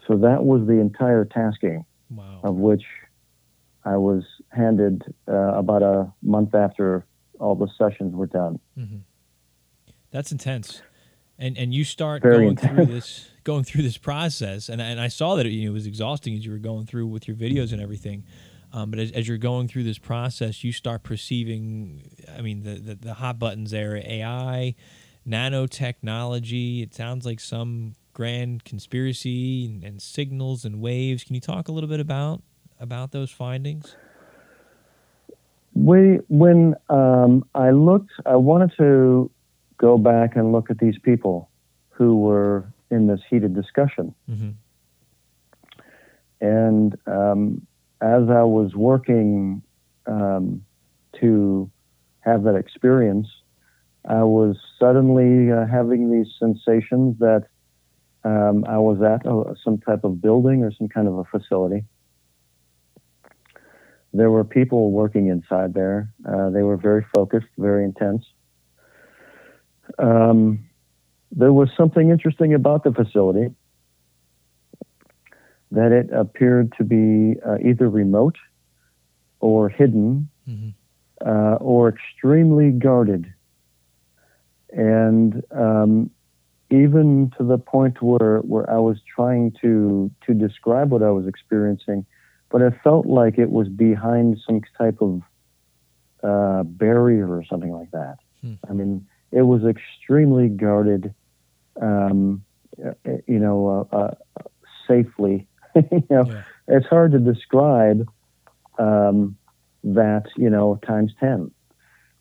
So that was the entire tasking,
Wow.
of which I was handed uh, about a month after all the sessions were done.
hmm That's intense. And and you start
Very
going through this going through this process, and I- and I saw that it, you know, it was exhausting as you were going through with your videos and everything. Um, but as, as you're going through this process, you start perceiving, I mean, the, the, the hot buttons there, AI, nanotechnology. It sounds like some grand conspiracy and, and signals and waves. Can you talk a little bit about about those findings?
We, when um, I looked, I wanted to go back and look at these people who were in this heated discussion.
hmm
And um, as I was working um, to have that experience, I was suddenly uh, having these sensations that um, I was at uh, some type of building or some kind of a facility. There were people working inside there. Uh, they were very focused, very intense. Um, there was something interesting about the facility that it appeared to be uh, either remote or hidden
hmm
uh, or extremely guarded. And um, even to the point where, where I was trying to, to describe what I was experiencing, but it felt like it was behind some type of uh, barrier or something like that.
Hmm.
I mean, it was extremely guarded, um, uh, you know, uh, uh, safely. [laughs] you know,
Yeah.
it's hard to describe um, that you know times 10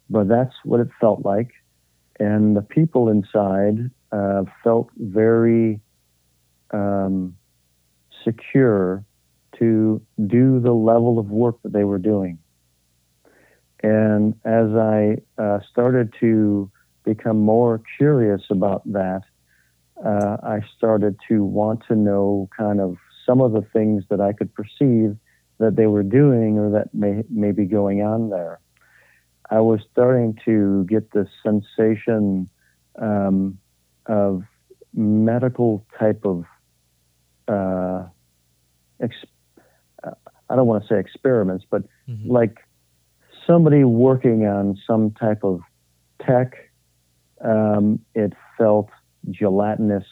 but that's what it felt like and the people inside uh, felt very um, secure to do the level of work that they were doing and as i uh, started to become more curious about that uh, i started to want to know kind of some of the things that i could perceive that they were doing or that may, may be going on there. I was starting to get this sensation um, of medical type of, uh, ex- uh, I don't want to say experiments, but
Mhm.
like somebody working on some type of tech. Um, it felt gelatinous.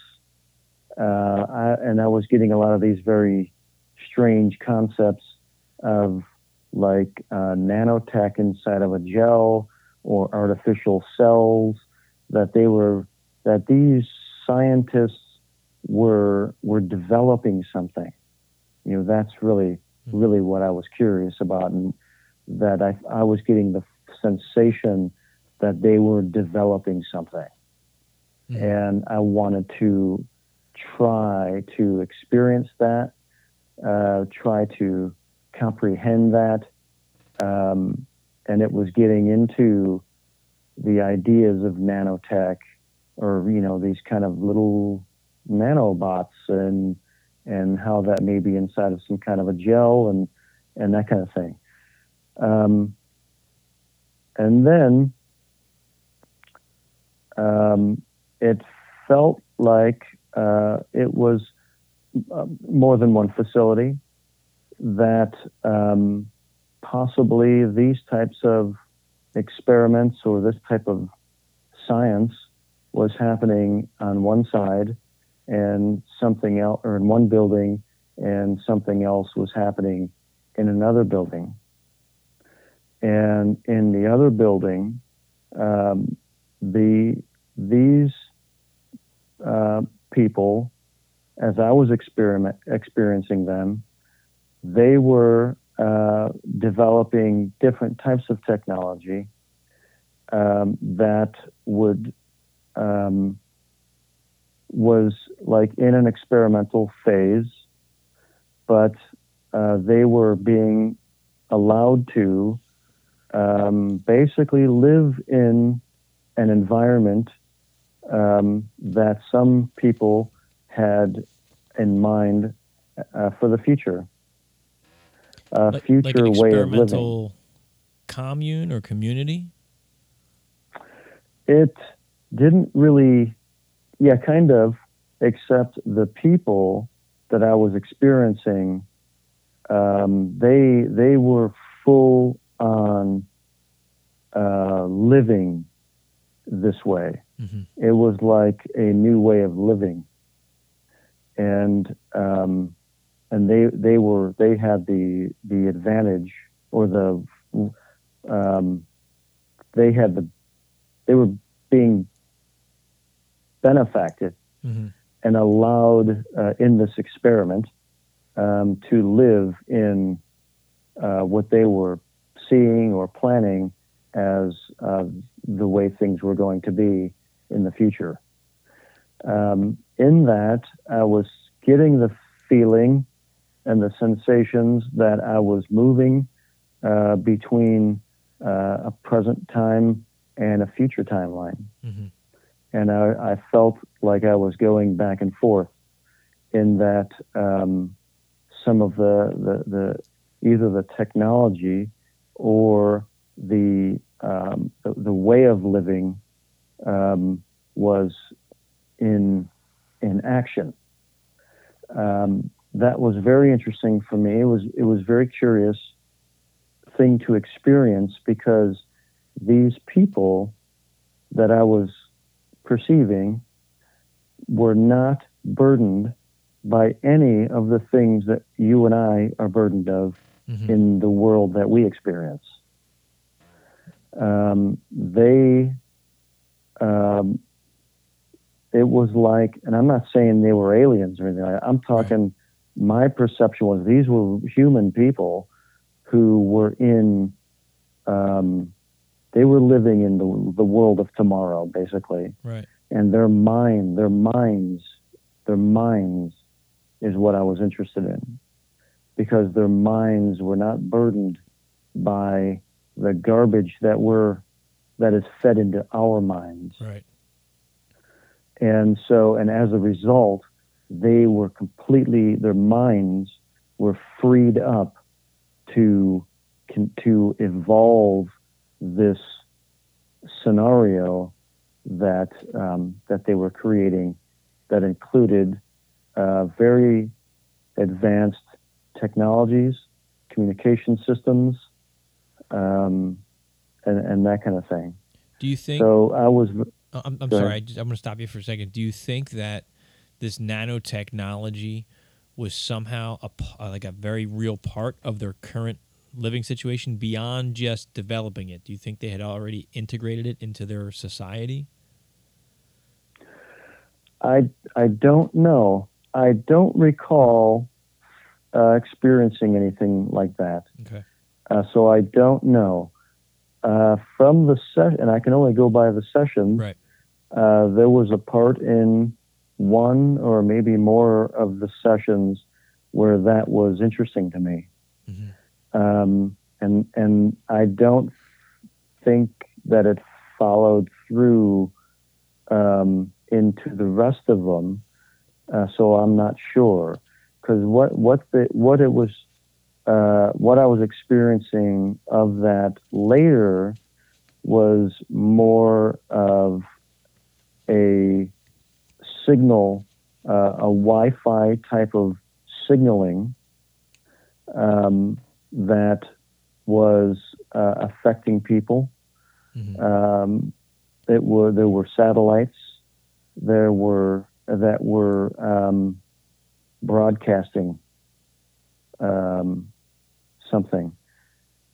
Uh, I, and I was getting a lot of these very strange concepts of like uh, nanotech inside of a gel or artificial cells that they were that these scientists were were developing something you know that's really really what i was curious about and that i i was getting the sensation that they were developing something
Mhm.
and i wanted to try to experience that uh, try to comprehend that. Um, and it was getting into the ideas of nanotech or, you know, these kind of little nanobots and, and how that may be inside of some kind of a gel and, and that kind of thing. Um, and then um, it felt like uh, it was uh, more than one facility, that um, possibly these types of experiments or this type of science was happening on one side and something else, or in one building, and something else was happening in another building. And in the other building, um, the these uh, people as I was experiment, experiencing them, they were uh, developing different types of technology um, that would um, was like in an experimental phase, but uh, they were being allowed to um, basically live in an environment um, that some people had in mind uh, for the future. A
like,
future
like
way of living.
experimental commune or community.
It didn't really, yeah, kind of, except the people that I was experiencing, um, they they were full on uh, living this way.
Mm-hmm.
It was like a new way of living, and um, and they they were they had the the advantage or the um, they had the they were being benefacted
Mm-hmm.
and allowed uh, in this experiment um, to live in uh, what they were seeing or planning as uh, the way things were going to be in the future. Um, in that, I was getting the feeling and the sensations that I was moving uh, between uh, a present time and a future timeline
Mm-hmm.
And I, I felt like I was going back and forth in that um, some of the, the, the either the technology or the um, the, the way of living um, was in in action. Um, that was very interesting for me. It was it was very curious thing to experience because these people that I was perceiving were not burdened by any of the things that you and I are burdened of
Mm-hmm.
in the world that we experience. Um, they, um, it was like, and I'm not saying they were aliens or anything like that. I'm talking, my perception was these were human people who were in, um, they were living in the, the world of tomorrow, basically
Right.
and their mind, their minds, their minds is what I was interested in because their minds were not burdened by the garbage that we're that is fed into our minds.
Right.
And so, and as a result, they were completely, their minds were freed up to, to evolve this scenario that, um, that they were creating that included uh, very advanced technologies, communication systems, um, and, and that kind of thing.
Do you think?
So I was,
Uh, I'm, I'm sorry. I I'm going to stop you for a second. Do you think that this nanotechnology was somehow a, uh, like a very real part of their current living situation beyond just developing it? Do you think they had already integrated it into their society?
I I don't know. I don't recall uh, experiencing anything like that.
Okay.
Uh, so I don't know. Uh, from the session, and I can only go by the session.
Right.
Uh, there was a part in one or maybe more of the sessions where that was interesting to me,
Mhm.
Um, and and I don't think that it followed through um, into the rest of them. Uh, so I'm not sure because what what the what it was uh, what I was experiencing of that later was more of a signal, uh, a Wi-Fi type of signaling um, that was uh, affecting people.
Mhm.
Um, it were there were satellites, there were that were um, broadcasting um, something.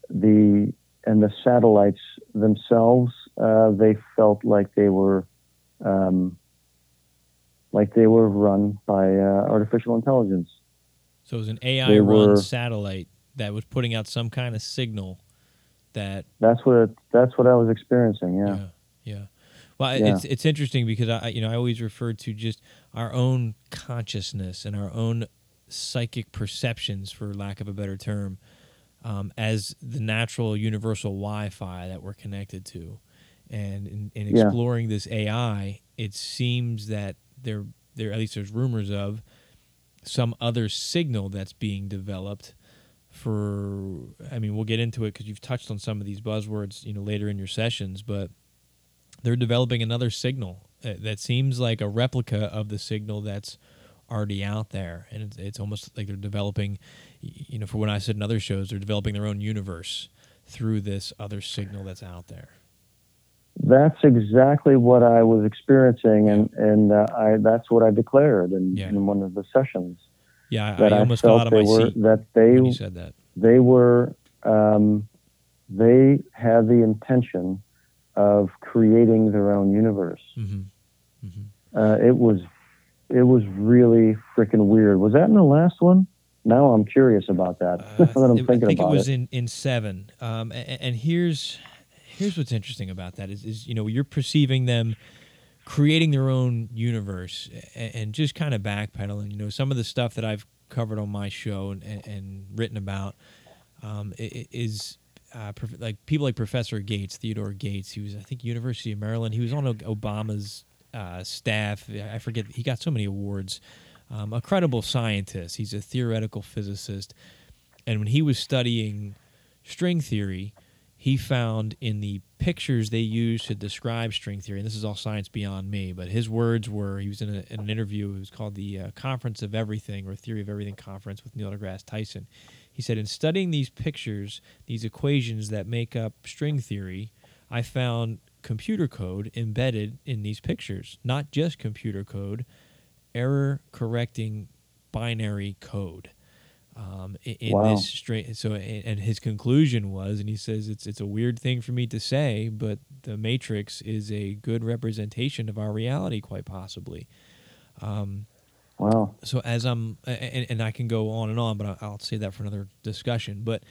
The and the satellites themselves, uh, they felt like they were um, like they were run by uh, artificial intelligence.
So it was an AI
They
run
were-
satellite that was putting out some kind of signal that
That's what it, that's what I was experiencing. Yeah.
yeah yeah well
Yeah.
it's it's interesting because i you know i always refer to just our own consciousness and our own psychic perceptions for lack of a better term um, as the natural universal wi-fi that we're connected to and in, in
Yeah.
exploring this ai it seems that there there at least there's rumors of some other signal that's being developed for i mean we'll get into it because you've touched on some of these buzzwords you know later in your sessions but they're developing another signal uh, that seems like a replica of the signal that's already out there, and it's, it's almost like they're developing. You know, for when I said in other shows, they're developing their own universe through this other signal that's out there.
That's exactly what I was experiencing, and and uh, I that's what I declared in,
Yeah.
in one of the sessions.
Yeah, I,
that
I
I,
almost fell
felt
out of
they
my
were
seat
that they
when you said that.
they were um, they had the intention of creating their own universe.
hmm
Uh, it was it was really freaking weird. Was that in the last one? Now I'm curious about that.
Uh, [laughs]
that I'm
I
thinking
think
about
it was
it.
in in seven. Um, and, and here's here's what's interesting about that is is you know you're perceiving them creating their own universe and, just kind of backpedaling. You know, some of the stuff that I've covered on my show and, and, written about um, is. Uh, like people like Professor Gates, Theodore Gates, he was I think University of Maryland. He was on Obama's uh, staff. I forget. He got so many awards. Um, a credible scientist. He's a theoretical physicist. And when he was studying string theory, he found in the pictures they used to describe string theory, and this is all science beyond me, but his words were he was in, a, in an interview, it was called the uh, Conference of Everything or Theory of Everything Conference with Neil deGrasse Tyson. He said, In studying these pictures, these equations that make up string theory, I found computer code embedded in these pictures, not just computer code, error correcting binary code um, in, in
Wow.
this straight. So, and his conclusion was, and he says it's it's a weird thing for me to say, but the Matrix is a good representation of our reality, quite possibly. Um,
Wow.
so as I'm, and, and I can go on and on, but I'll, I'll save that for another discussion. But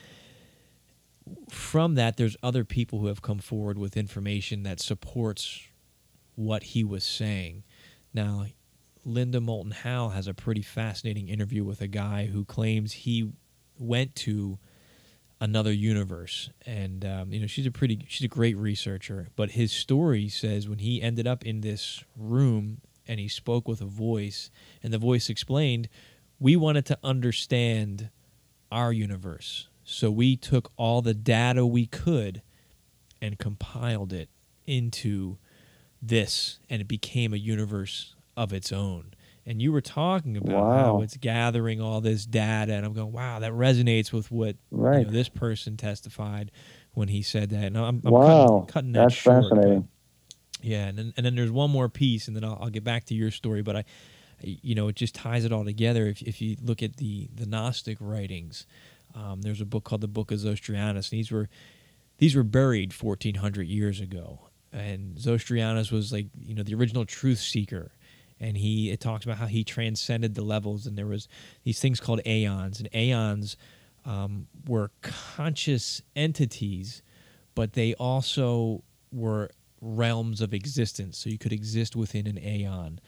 from that, there's other people who have come forward with information that supports what he was saying. Now, Linda Moulton Howe has a pretty fascinating interview with a guy who claims he went to another universe, and um, you know she's a pretty, she's a great researcher. But his story says when he ended up in this room and he spoke with a voice, and the voice explained, we wanted to understand our universe. So we took all the data we could and compiled it into this, and it became a universe of its own. And you were talking about how
Wow.
it's gathering all this data, and I'm going, wow, that resonates with what you know, this person testified when he said that. And I'm, I'm
Wow.
cutting, cutting that
That's
short. but-
fascinating.
yeah, and then, and then there's one more piece, and then I'll, I'll get back to your story. But I, you know, it just ties it all together. If if you look at the the Gnostic writings, um, there's a book called the Book of Zostrianos, and these were these were buried 1400 years ago. And Zostrianos was like you know the original truth seeker, and he it talks about how he transcended the levels, and there was these things called aeons, and aeons um, were conscious entities, but they also were realms of existence. So you could exist within an aeon.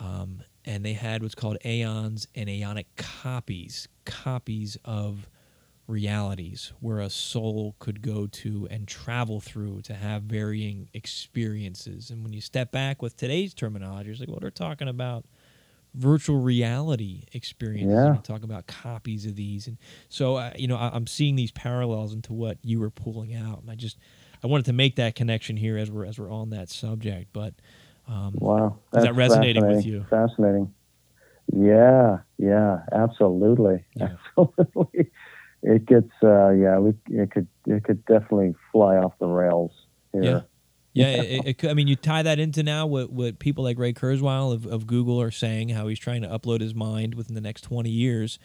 Um, and they had what's called aeons and aeonic copies, copies of realities where a soul could go to and travel through to have varying experiences. And when you step back with today's terminology, it's like, well, they're talking about virtual reality experiences.
Yeah.
Talking about copies of these. And so, uh, you know, I, I'm seeing these parallels into what you were pulling out. And I just, I wanted to make that connection here as we're, as we're on that subject. But, um,
Wow.
Is that resonating with you?
Fascinating. Yeah, yeah, absolutely.
Yeah. [laughs]
Absolutely. It gets uh yeah, we it could it could definitely fly off the rails here.
Yeah. Yeah, it, [laughs] it, could- I mean, you tie that into now what, what people like Ray Kurzweil of, of Google are saying, how he's trying to upload his mind within the next 20 years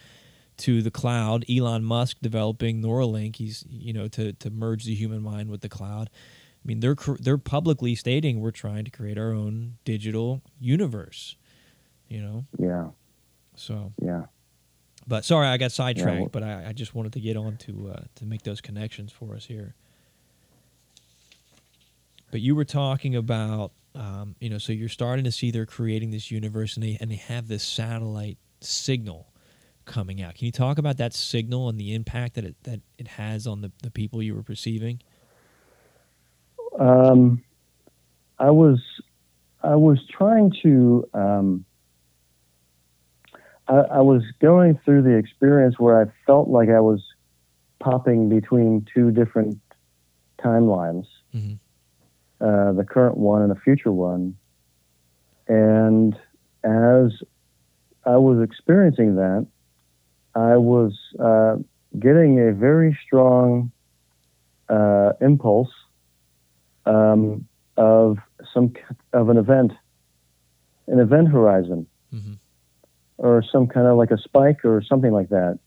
to the cloud. Elon Musk developing Neuralink, he's, you know, to, to merge the human mind with the cloud. I mean, they're, they're publicly stating we're trying to create our own digital universe, you know?
Yeah,
So,
yeah.
But sorry, I got sidetracked,
well-
but I, I just wanted to get on to, uh, to make those connections for us here. But you were talking about, um, you know, so you're starting to see they're creating this universe, and they and they have this satellite signal coming out. Can you talk about that signal and the impact that it that it has on the, the people you were perceiving?
Um I was I was trying to um I, I was going through the experience where I felt like I was popping between two different timelines.
hmm
uh, the current one and the future one. And as I was experiencing that, I was uh, getting a very strong uh, impulse um, of some of an event, an event horizon, mm-hmm. Or some kind of like a spike or something like that.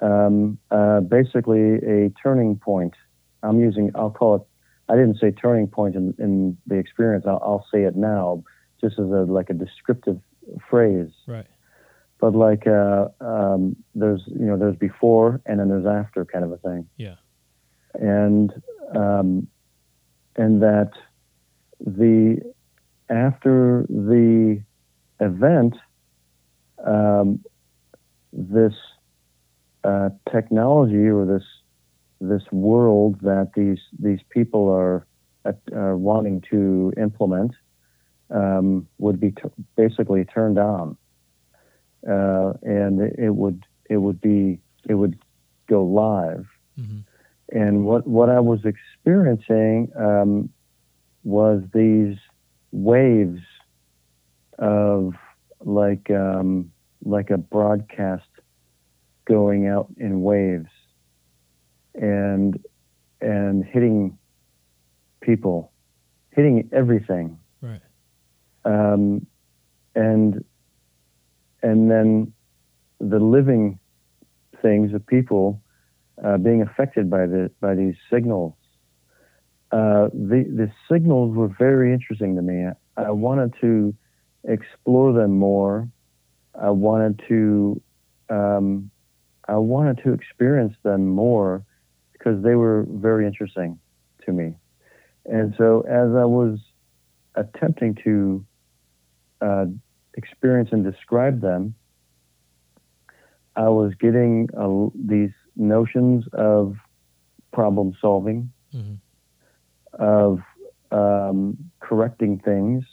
Um, uh, basically, a turning point. I'm using. I'll call it. I didn't say turning point in, in the experience. I'll, I'll say it now, just as a like a descriptive phrase.
Right.
But like, uh, um, there's you know there's before and then there's after kind of a thing.
Yeah.
And um, and that the after the event, um, this uh, technology or this this world that these these people are uh, wanting to implement um, would be t- basically turned on, uh, and it would it would be it would go live. Mm-hmm. And what what I was experiencing um, was these waves of like um, like a broadcast going out in waves and and hitting people, hitting everything.
Right.
Um, and and then the living things, the people, uh, being affected by the by these signals. Uh, the the signals were very interesting to me. I, I wanted to explore them more. I wanted to um, I wanted to experience them more because they were very interesting to me. And so as I was attempting to uh, experience and describe them, I was getting uh, these notions of problem solving, mm-hmm. of um, correcting things,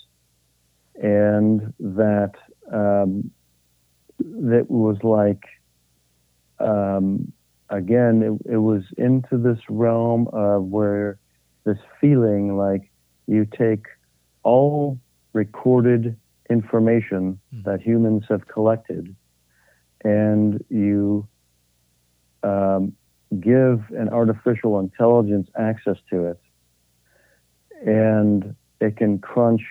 and that um, that was like um, again, it, it was into this realm of where this feeling like you take all recorded information mm-hmm. that humans have collected and you um, give an artificial intelligence access to it and it can crunch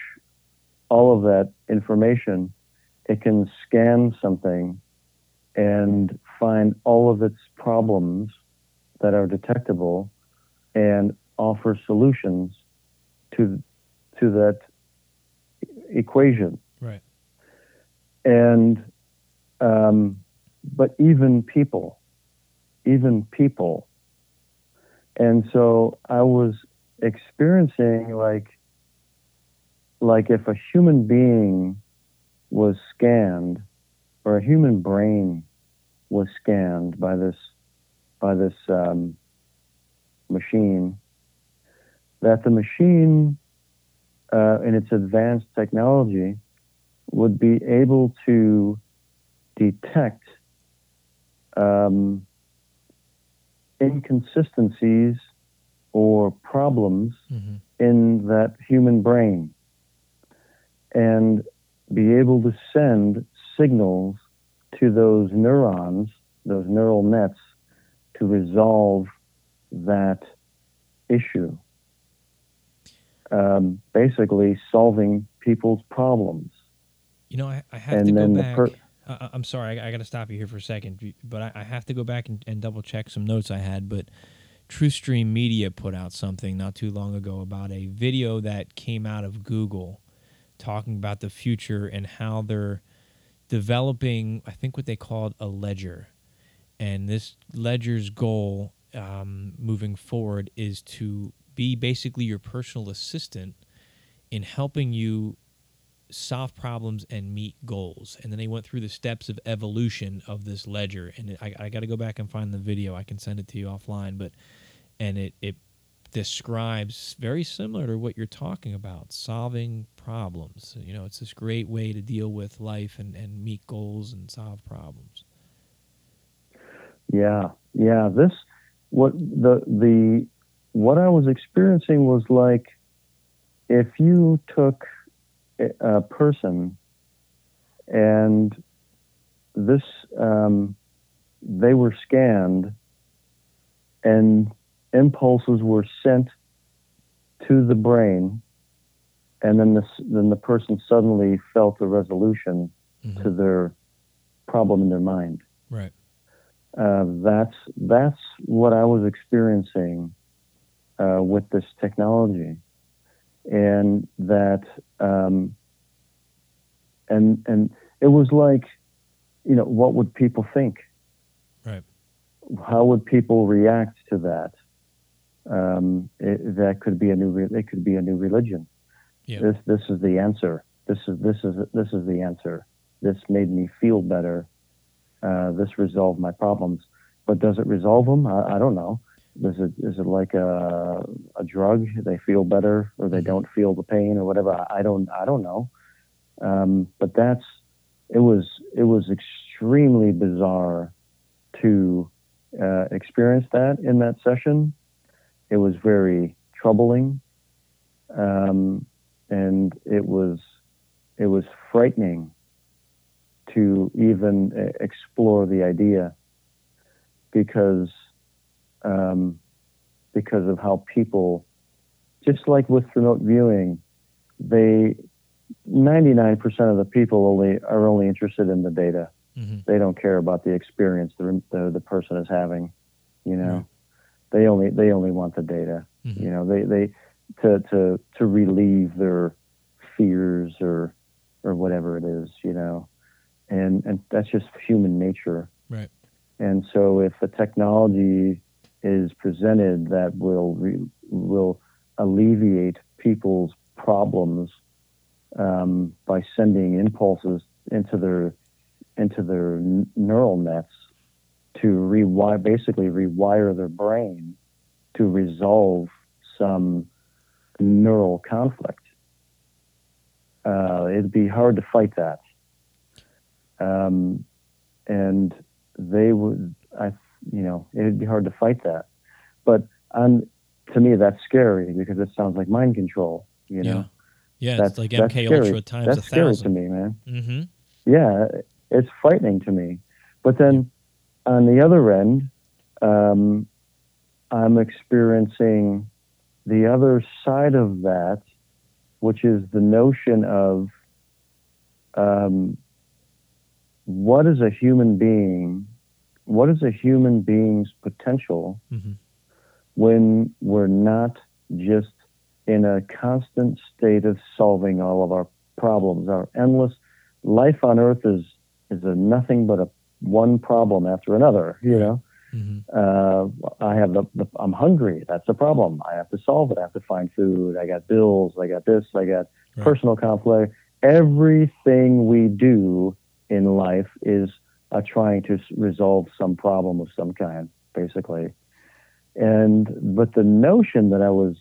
all of that information it can scan something and find all of its problems that are detectable and offer solutions to to that equation.
Right.
And um, but even people, even people, and so I was experiencing like like if a human being was scanned or a human brain was scanned by this by this um, machine, that the machine, uh, in its advanced technology, would be able to detect um, inconsistencies or problems mm-hmm. in that human brain and be able to send signals to those neurons, those neural nets, to resolve that issue. Um, basically, solving people's problems.
You know, I, I have and to go back. Per- uh, I'm sorry, I, I got to stop you here for a second, but I, I have to go back and, and, double check some notes I had. But Truthstream Media put out something not too long ago about a video that came out of Google talking about the future and how they're developing, I think, what they called a ledger. And this ledger's goal um, moving forward is to be basically your personal assistant in helping you solve problems and meet goals. And then they went through the steps of evolution of this ledger. And I, I got to go back and find the video. I can send it to you offline, but and it it describes very similar to what you're talking about solving problems. You know it's this great way to deal with life and, and meet goals and solve problems.
Yeah yeah this what the the what i was experiencing was like if you took a person and this um, they were scanned, and impulses were sent to the brain, and then this then the person suddenly felt a resolution
Mhm.
to their problem in their mind.
Right.
Uh, that's that's what I was experiencing uh, with this technology, and that um, and and it was like, you know, what would people think?
Right.
How would people react to that? Um, it, that could be a new. Re- it could be a new religion.
Yeah.
This this is the answer. This is this is this is the answer. This made me feel better. Uh, this resolved my problems. But does it resolve them? I, I don't know. Is it is it like a a drug? They feel better, or they
Mhm.
don't feel the pain, or whatever. I, I don't I don't know. Um, but that's it was it was extremely bizarre to uh, experience that in that session. It was very troubling, um, and it was it was frightening to even uh, explore the idea because um, because of how people, just like with remote viewing, they 99% of the people only are only interested in the data.
hmm
They don't care about the experience the the, the person is having. You know. They only they only want the data.
Mhm.
You know, they they to to to relieve their fears or or whatever it is. You know, and and that's just human nature.
Right.
And so, if a technology is presented that will re, will alleviate people's problems um, by sending impulses into their into their neural nets to rewire, basically rewire their brain to resolve some neural conflict. Uh, it'd be hard to fight that. Um, and they would, I, you know, it'd be hard to fight that. But to me, that's scary because it sounds like mind control. You know,
Yeah. Yeah.
that's
it's like
that's
MK
scary.
Ultra times
that's
a
scary to me, man
Mm-hmm.
yeah, it's frightening to me. But then on the other end, um, I'm experiencing the other side of that, which is the notion of um, what is a human being? What is a human being's potential
Mm-hmm.
when we're not just in a constant state of solving all of our problems? Our endless life on Earth is is a nothing but a one problem after another. You know,
Mm-hmm.
uh, I have the, the I'm hungry. That's a problem. I have to solve it. I have to find food. I got bills. I got this. I got
Right.
personal conflict. Everything we do in life is uh, trying to resolve some problem of some kind, basically. And but the notion that I was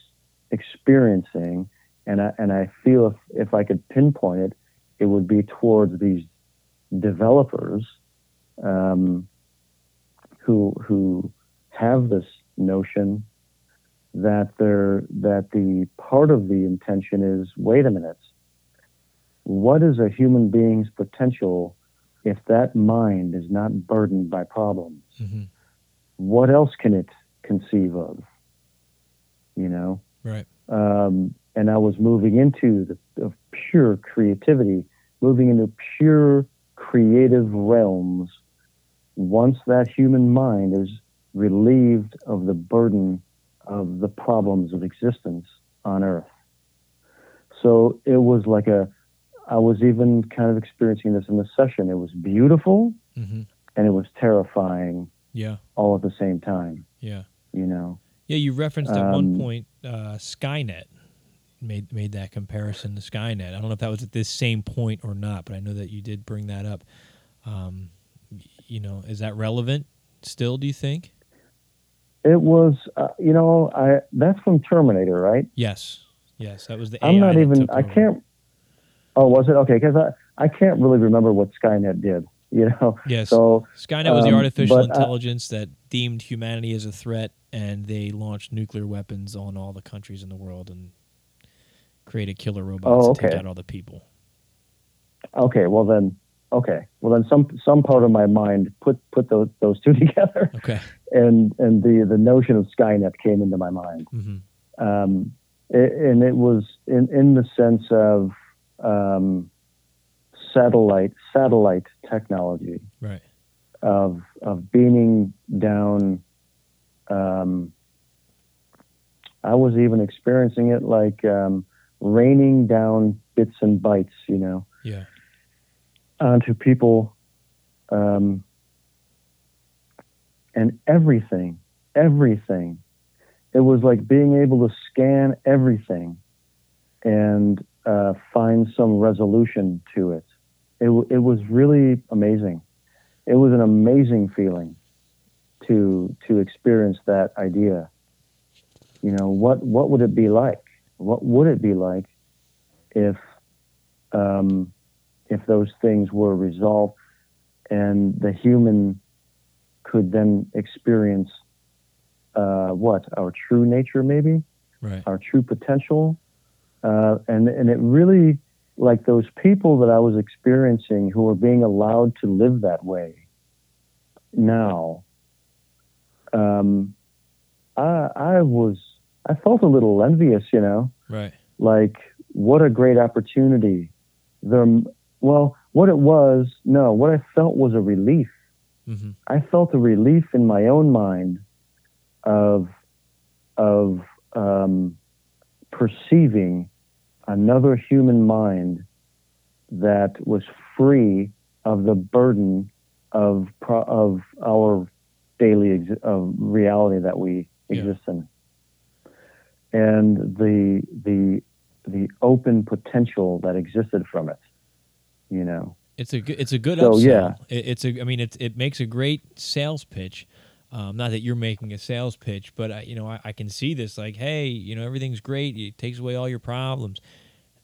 experiencing, and I and I feel if if I could pinpoint it, it would be towards these developers um, who who have this notion that they're that the part of the intention is wait a minute what is a human being's potential if that mind is not burdened by problems
Mm-hmm.
what else can it conceive of you know
Right.
um, and I was moving into the of pure creativity, moving into pure creative realms. Once that human mind is relieved of the burden of the problems of existence on Earth, so it was like a. I was even kind of experiencing this in the session. It was beautiful
Mm-hmm.
and it was terrifying
Yeah.
all at the same time.
Yeah.
You know.
Yeah. You referenced at one
Um,
point uh, Skynet. Made made that comparison to Skynet. I don't know if that was at this same point or not, but I know that you did bring that up. Um, you know, is that relevant still? Do you think?
It was, uh, you know, I that's from Terminator, right?
Yes. Yes. That was the.
I'm not even. I can't. Oh, was it okay? Because I I can't really remember what Skynet did. [laughs] You know,
Yes.
so
Skynet was the
um,
artificial
uh,
intelligence that deemed humanity as a threat, and they launched nuclear weapons on all the countries in the world and created killer robots
Oh,
to take out all the people.
okay, well then, okay, well then some some part of my mind put put those those two [laughs] together,
Okay.
and and the the notion of Skynet came into my mind,
hmm
um, it, and it was in in the sense of um, satellite satellite technology
Right.
of of beaming down. Um, I was even experiencing it like um, raining down bits and bytes, you know,
Yeah.
Onto people, um, and everything, everything. It was like being able to scan everything and uh, find some resolution to it. It, it was really amazing. It was an amazing feeling to to experience that idea. You know, what what would it be like? What would it be like if um, if those things were resolved and the human could then experience uh, what our true nature, maybe
Right.
our true potential, uh, and and it really like those people that I was experiencing who were being allowed to live that way now. Um, I I was I felt a little envious, you know,
Right.
like what a great opportunity. There, well, what it was, no, what I felt was a relief.
hmm
I felt a relief in my own mind of of um, perceiving another human mind that was free of the burden of pro- of our daily ex- of reality that we
Yeah.
exist in, and the the the open potential that existed from it. You know.
It's a good, it's a good
So,
upsell.
yeah.
It, it's a I mean it it makes a great sales pitch. Um, not that you're making a sales pitch, but I, you know I, I can see this like, hey, you know everything's great. It takes away all your problems.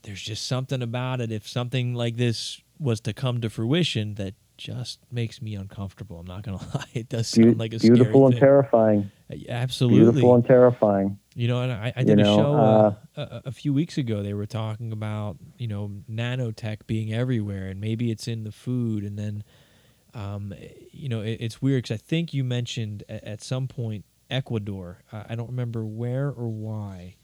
There's just something about it. If something like this was to come to fruition, that just makes me uncomfortable. I'm not gonna [laughs] lie. It does sound like a
beautiful and
thing.
terrifying.
Absolutely.
Beautiful and terrifying.
You know, and I, I
You
did a
know,
show uh, a, a few weeks ago. They were talking about you know nanotech being everywhere, and maybe it's in the food. And then, um, you know, it, it's weird because I think you mentioned at, at some point Ecuador. Uh, I don't remember where or why,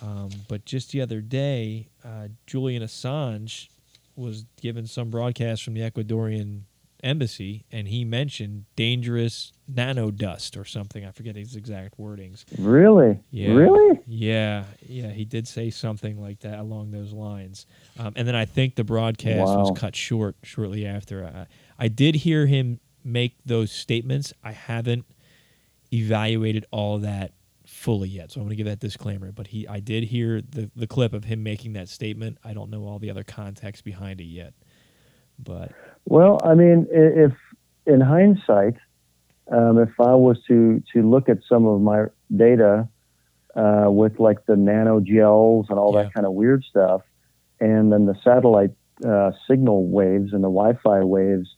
um, but just the other day, uh, Julian Assange was given some broadcast from the Ecuadorian embassy, and he mentioned dangerous nano dust or something. I forget his exact wordings.
Really?
Yeah.
Really?
Yeah, yeah, he did say something like that along those lines. Um, and then I think the broadcast
Wow.
was cut short shortly after. I, I did hear him make those statements. I haven't evaluated all that fully yet, so I'm going to give that disclaimer. But he, I did hear the the clip of him making that statement. I don't know all the other context behind it yet, but
Well, I mean, if in hindsight, um, if I was to to look at some of my data uh, with like the nano gels and all
Yeah.
that kind of weird stuff, and then the satellite uh, signal waves and the Wi-Fi waves,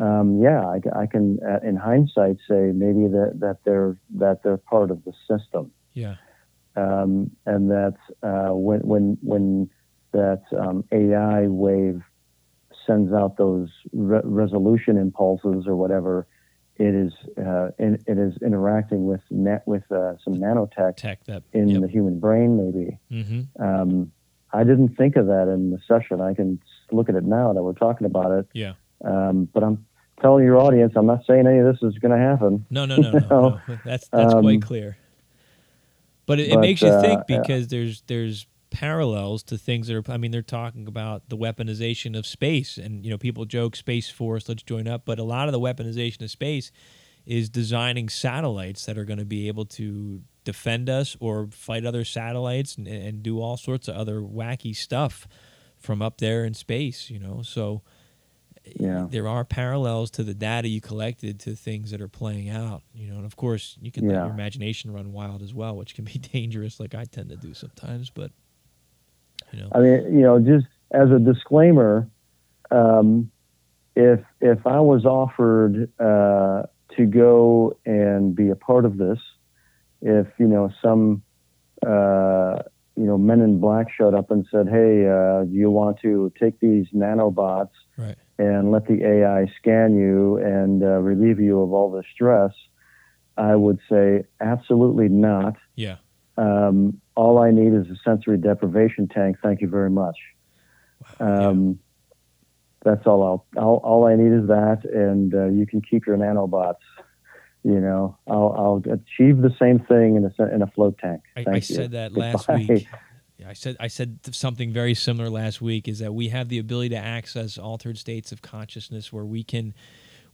um, yeah, I, I can uh, in hindsight say maybe that that they're that they're part of the system.
yeah,
um, and that uh, when when when that um, AI wave sends out those re- resolution impulses or whatever, it is uh, in, it is interacting with net with uh, some nanotech
tech that.
in
yep.
the human brain. Maybe
hmm
um, I didn't think of that in the session. I can look at it now that we're talking about it.
Yeah.
Um, but I'm telling your audience, I'm not saying any of this is going to happen.
No, no, [laughs] no, no, no. That's that's
um,
quite clear. But it, it
but,
makes you
uh,
think
yeah.
because there's there's parallels to things that are. I mean, they're talking about the weaponization of space, and you know, people joke Space Force, let's join up. But a lot of the weaponization of space is designing satellites that are going to be able to defend us or fight other satellites and, and do all sorts of other wacky stuff from up there in space. You know, so
Yeah.
there are parallels to the data you collected to things that are playing out, you know, and of course you can let your imagination run wild as well, which can be [laughs] dangerous, like I tend to do sometimes. But know,
I mean, you know, just as a disclaimer, um, if if I was offered uh, to go and be a part of this, if you know some uh, you know men in black showed up and said, "Hey, uh, do you want to take these nanobots
right?
and let the AI scan you and uh, relieve you of all the stress, I would say absolutely not.
Yeah.
Um, all I need is a sensory deprivation tank. Thank you very much. Um, That's all. I'll, all. All I need is that, and uh, you can keep your nanobots. You know, I'll, I'll achieve the same thing in a in a float tank.
I,
Thank
I
you.
said that [laughs] last week. I said I said something very similar last week. Is that we have the ability to access altered states of consciousness where we can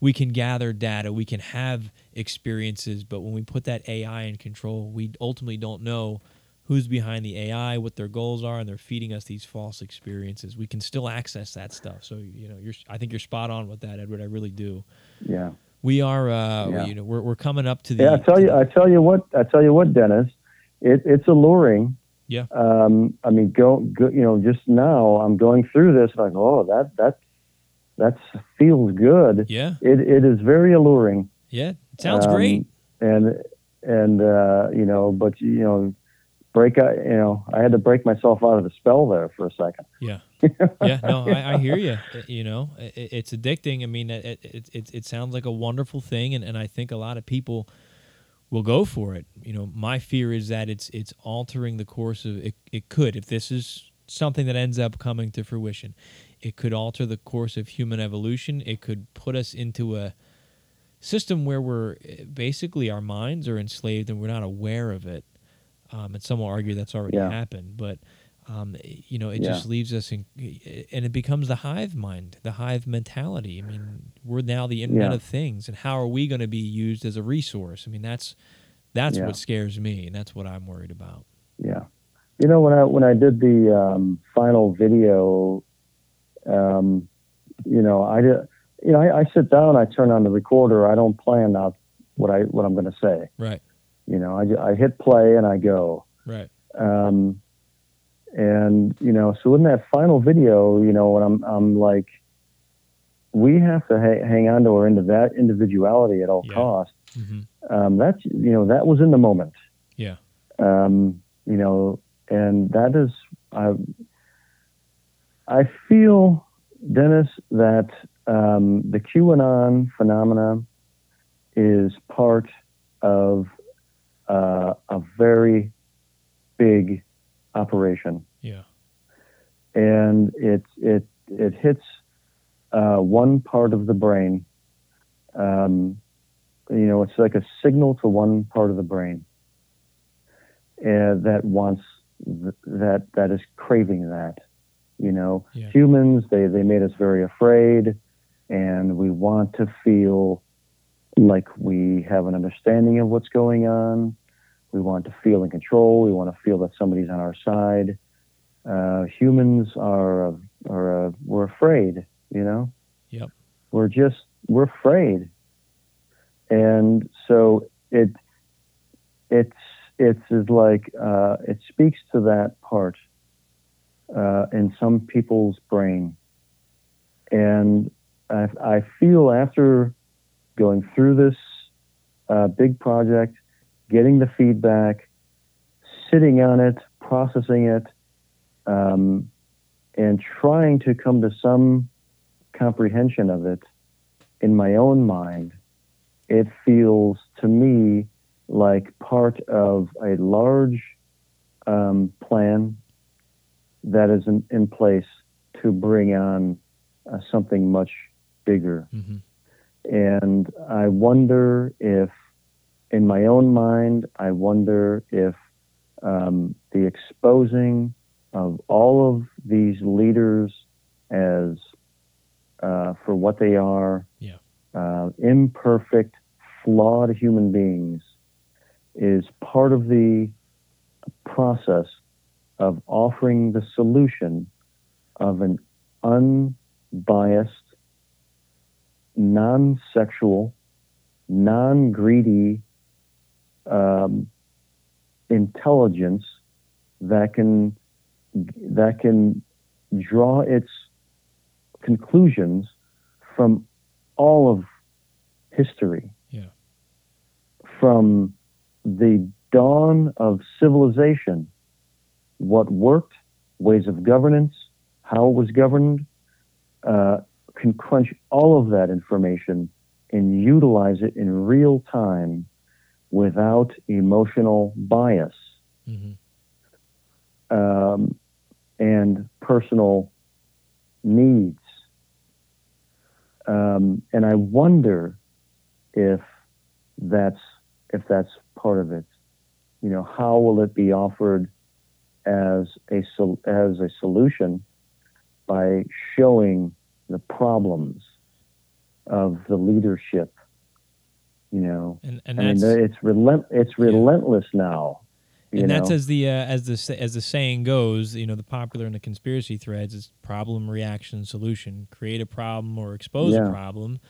we can gather data, we can have experiences, but when we put that AI in control, we ultimately don't know who's behind the AI, what their goals are, and they're feeding us these false experiences. We can still access that stuff. So you know, you're I think you're spot on with that, Edward. I really do.
Yeah.
We are, uh,
Yeah.
you know, we're, we're coming up to the.
Yeah, I tell you, I tell you what, I tell you what, Dennis, it, it's alluring.
Yeah.
Um, I mean, go, go, you know, just now I'm going through this, like, oh, that that that feels good.
Yeah,
It it is very alluring.
yeah, it sounds
Um,
great.
And and uh, you know, but you know, break out. You know, I had to break myself out of the spell there for a second.
Yeah. [laughs] yeah, no, I, I hear you. You know, it, it's addicting. I mean, it, it, it, it sounds like a wonderful thing, and, and I think a lot of people will go for it. You know, my fear is that it's it's altering the course of it. It could, if this is something that ends up coming to fruition, it could alter the course of human evolution. It could put us into a system where we're basically our minds are enslaved and we're not aware of it. Um, and some will argue that's already
Yeah.
happened, but um, you know, it
Yeah.
just leaves us in, and it becomes the hive mind, the hive mentality. I mean, we're now the Internet
Yeah.
of Things, and how are we going to be used as a resource? I mean, that's that's what scares me, and that's what I'm worried about.
Yeah. You know, when I when I did the um, final video, um, you know, I you know, I, I sit down, I turn on the recorder, I don't plan out what I what I'm going to say.
Right,
You know, I, I hit play and I go.
right,
Um, and you know, so in that final video, you know, when I'm I'm like, we have to ha- hang on to our into that individuality at all
Yeah.
costs.
hmm
Um, that's you know, that was in the moment
yeah,
um, you know, and that is, I, I feel, Dennis, that um, the QAnon phenomena is part of uh, a very big operation,
yeah,
and it it it hits uh, one part of the brain. Um, you know, it's like a signal to one part of the brain uh, that wants th- that that is craving that. You know,
Yeah.
humans they they made us very afraid, and we want to feel like we have an understanding of what's going on. We want to feel in control. We want to feel that somebody's on our side. Uh, humans are are uh, we're afraid. You know.
Yep.
We're just we're afraid, and so it it's it's is like uh, it speaks to that part uh, in some people's brain, and I, I feel after going through this uh, big project, getting the feedback, sitting on it, processing it, um, and trying to come to some comprehension of it in my own mind, it feels to me like part of a large um, plan that is in, in place to bring on uh, something much bigger.
hmm
And I wonder if, in my own mind, I wonder if um, the exposing of all of these leaders as uh, for what they are,
Yeah.
uh, imperfect, flawed human beings, is part of the process of offering the solution of an unbiased, non sexual, non greedy um, intelligence that can that can draw its conclusions from all of history
Yeah.
from the dawn of civilization what worked ways of governance how it was governed uh, can crunch all of that information and utilize it in real time without emotional bias
Mm-hmm.
um, and personal needs. Um, and I wonder if that's if that's part of it. You know, how will it be offered as a as a solution by showing the problems of the leadership? You know,
And and
I mean, it's relent it's relentless now. You
and that's
know?
as the uh, as the as the saying goes. You know, the popular and the conspiracy threads is problem, reaction, solution. Create a problem or expose a problem,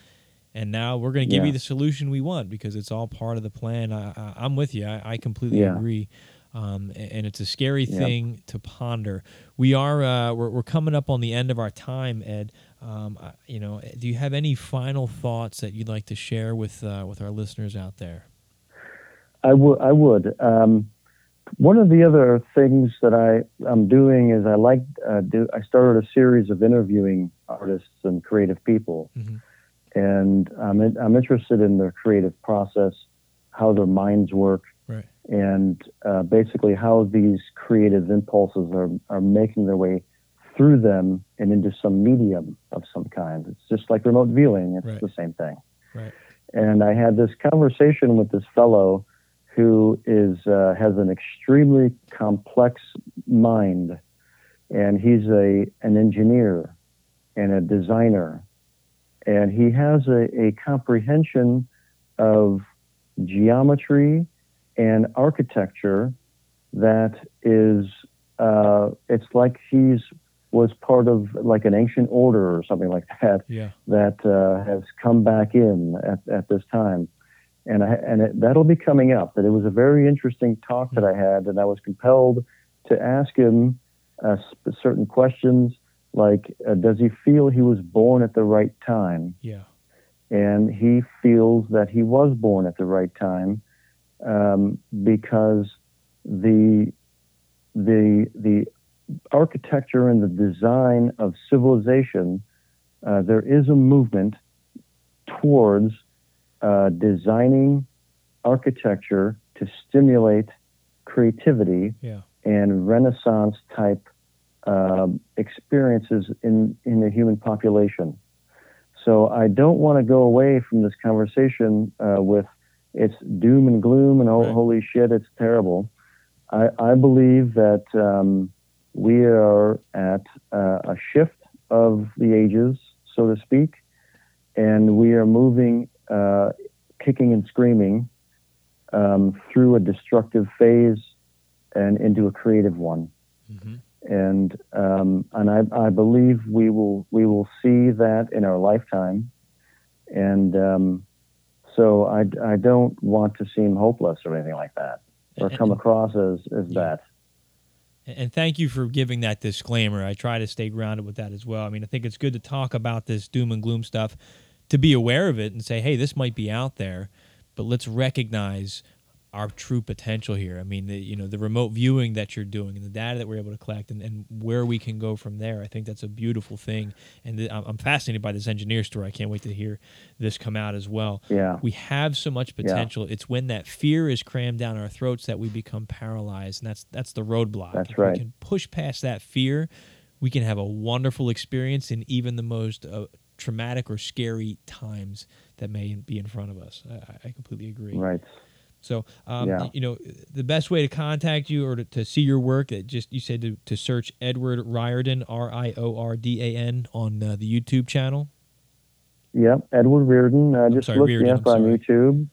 and now we're going to give
Yeah.
you the solution we want because it's all part of the plan. I, I, I'm with you. I, I completely
Yeah.
agree. Um, and it's a scary
Yeah.
thing to ponder. We are uh, we're, we're coming up on the end of our time, Ed. Um, I- you know, do you have any final thoughts that you'd like to share with uh, with our listeners out there?
I would. I would. Um, one of the other things that I am doing is I like uh, do. I started a series of interviewing artists and creative people,
Mhm.
and I'm I'm interested in their creative process, how their minds work. And uh, basically how these creative impulses are are making their way through them and into some medium of some kind. It's just like remote viewing. It's
Right.
the same thing.
Right.
And I had this conversation with this fellow who is uh, has an extremely complex mind, and he's a an engineer and a designer, and he has a, a comprehension of geometry and architecture that is uh, it's like he's was part of like an ancient order or something like that
Yeah.
that uh, has come back in at, at this time. And, I, and it, that'll be coming up. But it was a very interesting talk that I had, and I was compelled to ask him uh, sp- certain questions like, uh, does he feel he was born at the right time?
Yeah.
And he feels that he was born at the right time um, because the the the architecture and the design of civilization, uh, there is a movement towards uh, designing architecture to stimulate creativity
Yeah.
and Renaissance type um, experiences in, in the human population. So I don't want to go away from this conversation uh, with it's doom and gloom and oh,
Right.
holy shit, it's terrible. I, I believe that um, we are at uh, a shift of the ages, so to speak, and we are moving, uh, kicking and screaming um, through a destructive phase and into a creative one.
Mm-hmm.
And um, and I, I believe we will we will see that in our lifetime. And um, so I, I don't want to seem hopeless or anything like that, or come across as, as that.
And thank you for giving that disclaimer. I try to stay grounded with that as well. I mean, I think it's good to talk about this doom and gloom stuff, to be aware of it and say, hey, this might be out there, but let's recognize our true potential here. I mean, the, you know, the remote viewing that you're doing and the data that we're able to collect and, and where we can go from there. I think that's a beautiful thing. And th- I'm fascinated by this engineer story. I can't wait to hear this come out as well.
Yeah.
We have so much potential. It's when that fear is crammed down our throats that we become paralyzed, and that's that's the roadblock.
That's
if
right.
we can push past that fear, we can have a wonderful experience in even the most uh, traumatic or scary times that may be in front of us. I, I completely agree.
Right.
So, um,
Yeah.
you know, the best way to contact you or to, to see your work, that just you said to, to search Edward Riordan, R I O R D A N, on uh, the YouTube channel.
Yep. Edward Riordan. Uh, just
sorry,
look
Riordan,
me up on. YouTube.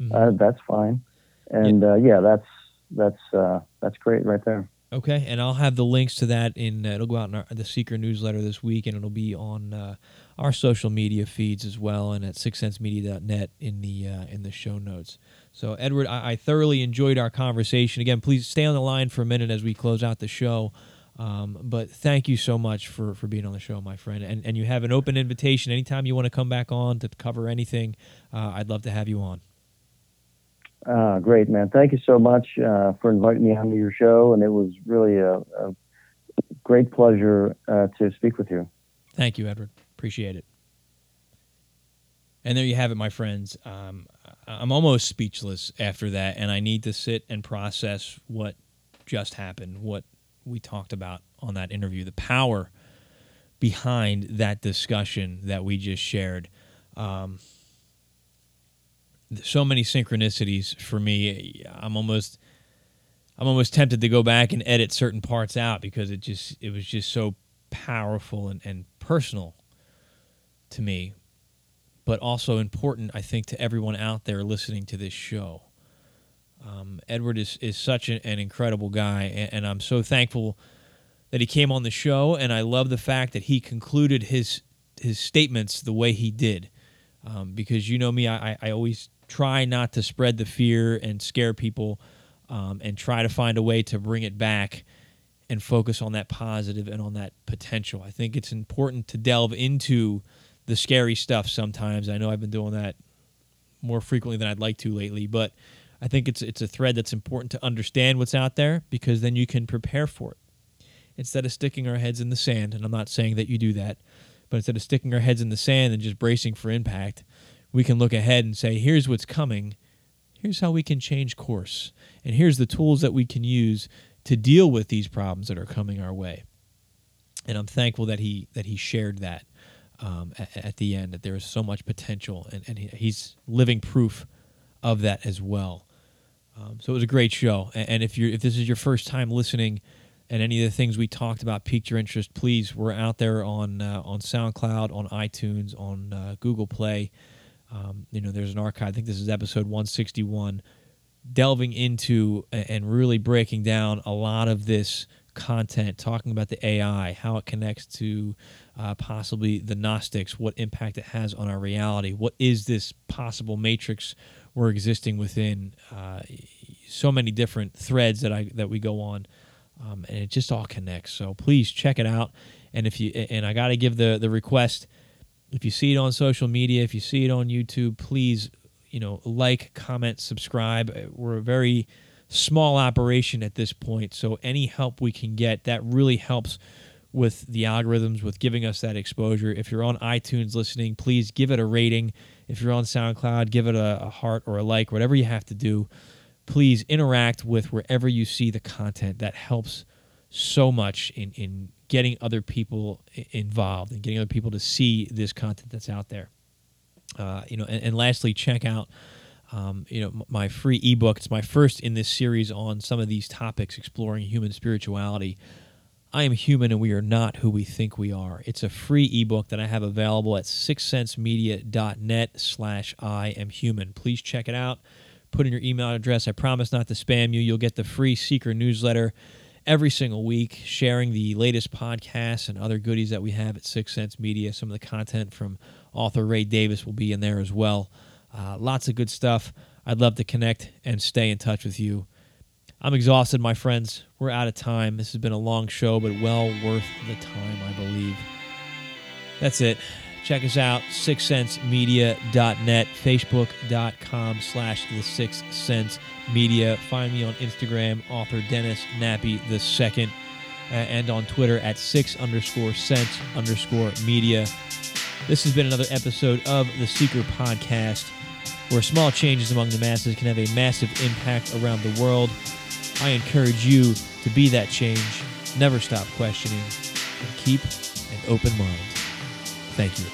Mhm.
Uh, that's fine. And uh, yeah, that's that's uh, that's great right there.
Okay, and I'll have the links to that in. Uh, it'll go out in our, the Seeker newsletter this week, and it'll be on uh, our social media feeds as well, and at sixcentsmedia.net in the uh, in the show notes. So, Edward, I, I thoroughly enjoyed our conversation. Again, please stay on the line for a minute as we close out the show. Um, but thank you so much for, for being on the show, my friend. And and you have an open invitation anytime you want to come back on to cover anything. Uh, I'd love to have you on.
Uh, great, man. Thank you so much uh, for inviting me onto your show, and it was really a, a great pleasure uh, to speak with you.
Thank you, Edward. Appreciate it. And there you have it, my friends. Um, I'm almost speechless after that, and I need to sit and process what just happened, what we talked about on that interview, the power behind that discussion that we just shared. Um, so many synchronicities for me. I'm almost I'm almost tempted to go back and edit certain parts out because it just it was just so powerful and, and personal to me, but also important, I think, to everyone out there listening to this show. Um, Edward is, is such an, an incredible guy, and, and, I'm so thankful that he came on the show, and I love the fact that he concluded his his statements the way he did, um, because you know me, I, I always try not to spread the fear and scare people, um, and try to find a way to bring it back and focus on that positive and on that potential. I think it's important to delve into the scary stuff sometimes. I know I've been doing that more frequently than I'd like to lately, but I think it's it's a thread that's important to understand what's out there because then you can prepare for it. Instead of sticking our heads in the sand, and I'm not saying that you do that, but instead of sticking our heads in the sand and just bracing for impact, we can look ahead and say, here's what's coming. Here's how we can change course. And here's the tools that we can use to deal with these problems that are coming our way. And I'm thankful that he that he shared that um, at, at, the end. That there is so much potential, and, and he, he's living proof of that as well. Um, so it was a great show. And, and if you if this is your first time listening, and any of the things we talked about piqued your interest, please, we're out there on uh, on SoundCloud, on iTunes, on uh, Google Play. Um, you know, there's an archive. I think this is episode 161, delving into and really breaking down a lot of this content, talking about the AI, how it connects to uh, possibly the Gnostics, what impact it has on our reality, what is this possible matrix we're existing within. Uh, so many different threads that I that we go on, um, and it just all connects. So please check it out. And if you and I got to give the the request, if you see it on social media, if you see it on YouTube, please you know like, comment, subscribe. We're very small operation at this point, so any help we can get that really helps with the algorithms, with giving us that exposure. If you're on iTunes listening, please give it a rating. If you're on SoundCloud, give it a, a heart or a like, whatever you have to do. Please interact with wherever you see the content. That helps so much in, in getting other people involved and getting other people to see this content that's out there. Uh, you know, and, and, lastly, check out um, you know my free ebook. It's my first in this series on some of these topics, exploring human spirituality. I am human and we are not who we think we are. It's a free ebook that I have available at sixcentsmedia.net slash I am human. Please check it out. Put in your email address. I promise not to spam you. You'll get the free Seeker newsletter every single week, sharing the latest podcasts and other goodies that we have at Six Cents Media. Some of the content from author Ray Davis will be in there as well. Uh, lots of good stuff. I'd love to connect and stay in touch with you. I'm exhausted, my friends. We're out of time. This has been a long show, but well worth the time, I believe. That's it. Check us out, sixcentsmedia.net, facebook.com slash the six cents media. Find me on Instagram, author Dennis Nappi the second, and on Twitter at six underscore cents underscore media. This has been another episode of the Seeker Podcast, where small changes among the masses can have a massive impact around the world. I encourage you to be that change, never stop questioning, and keep an open mind. Thank you.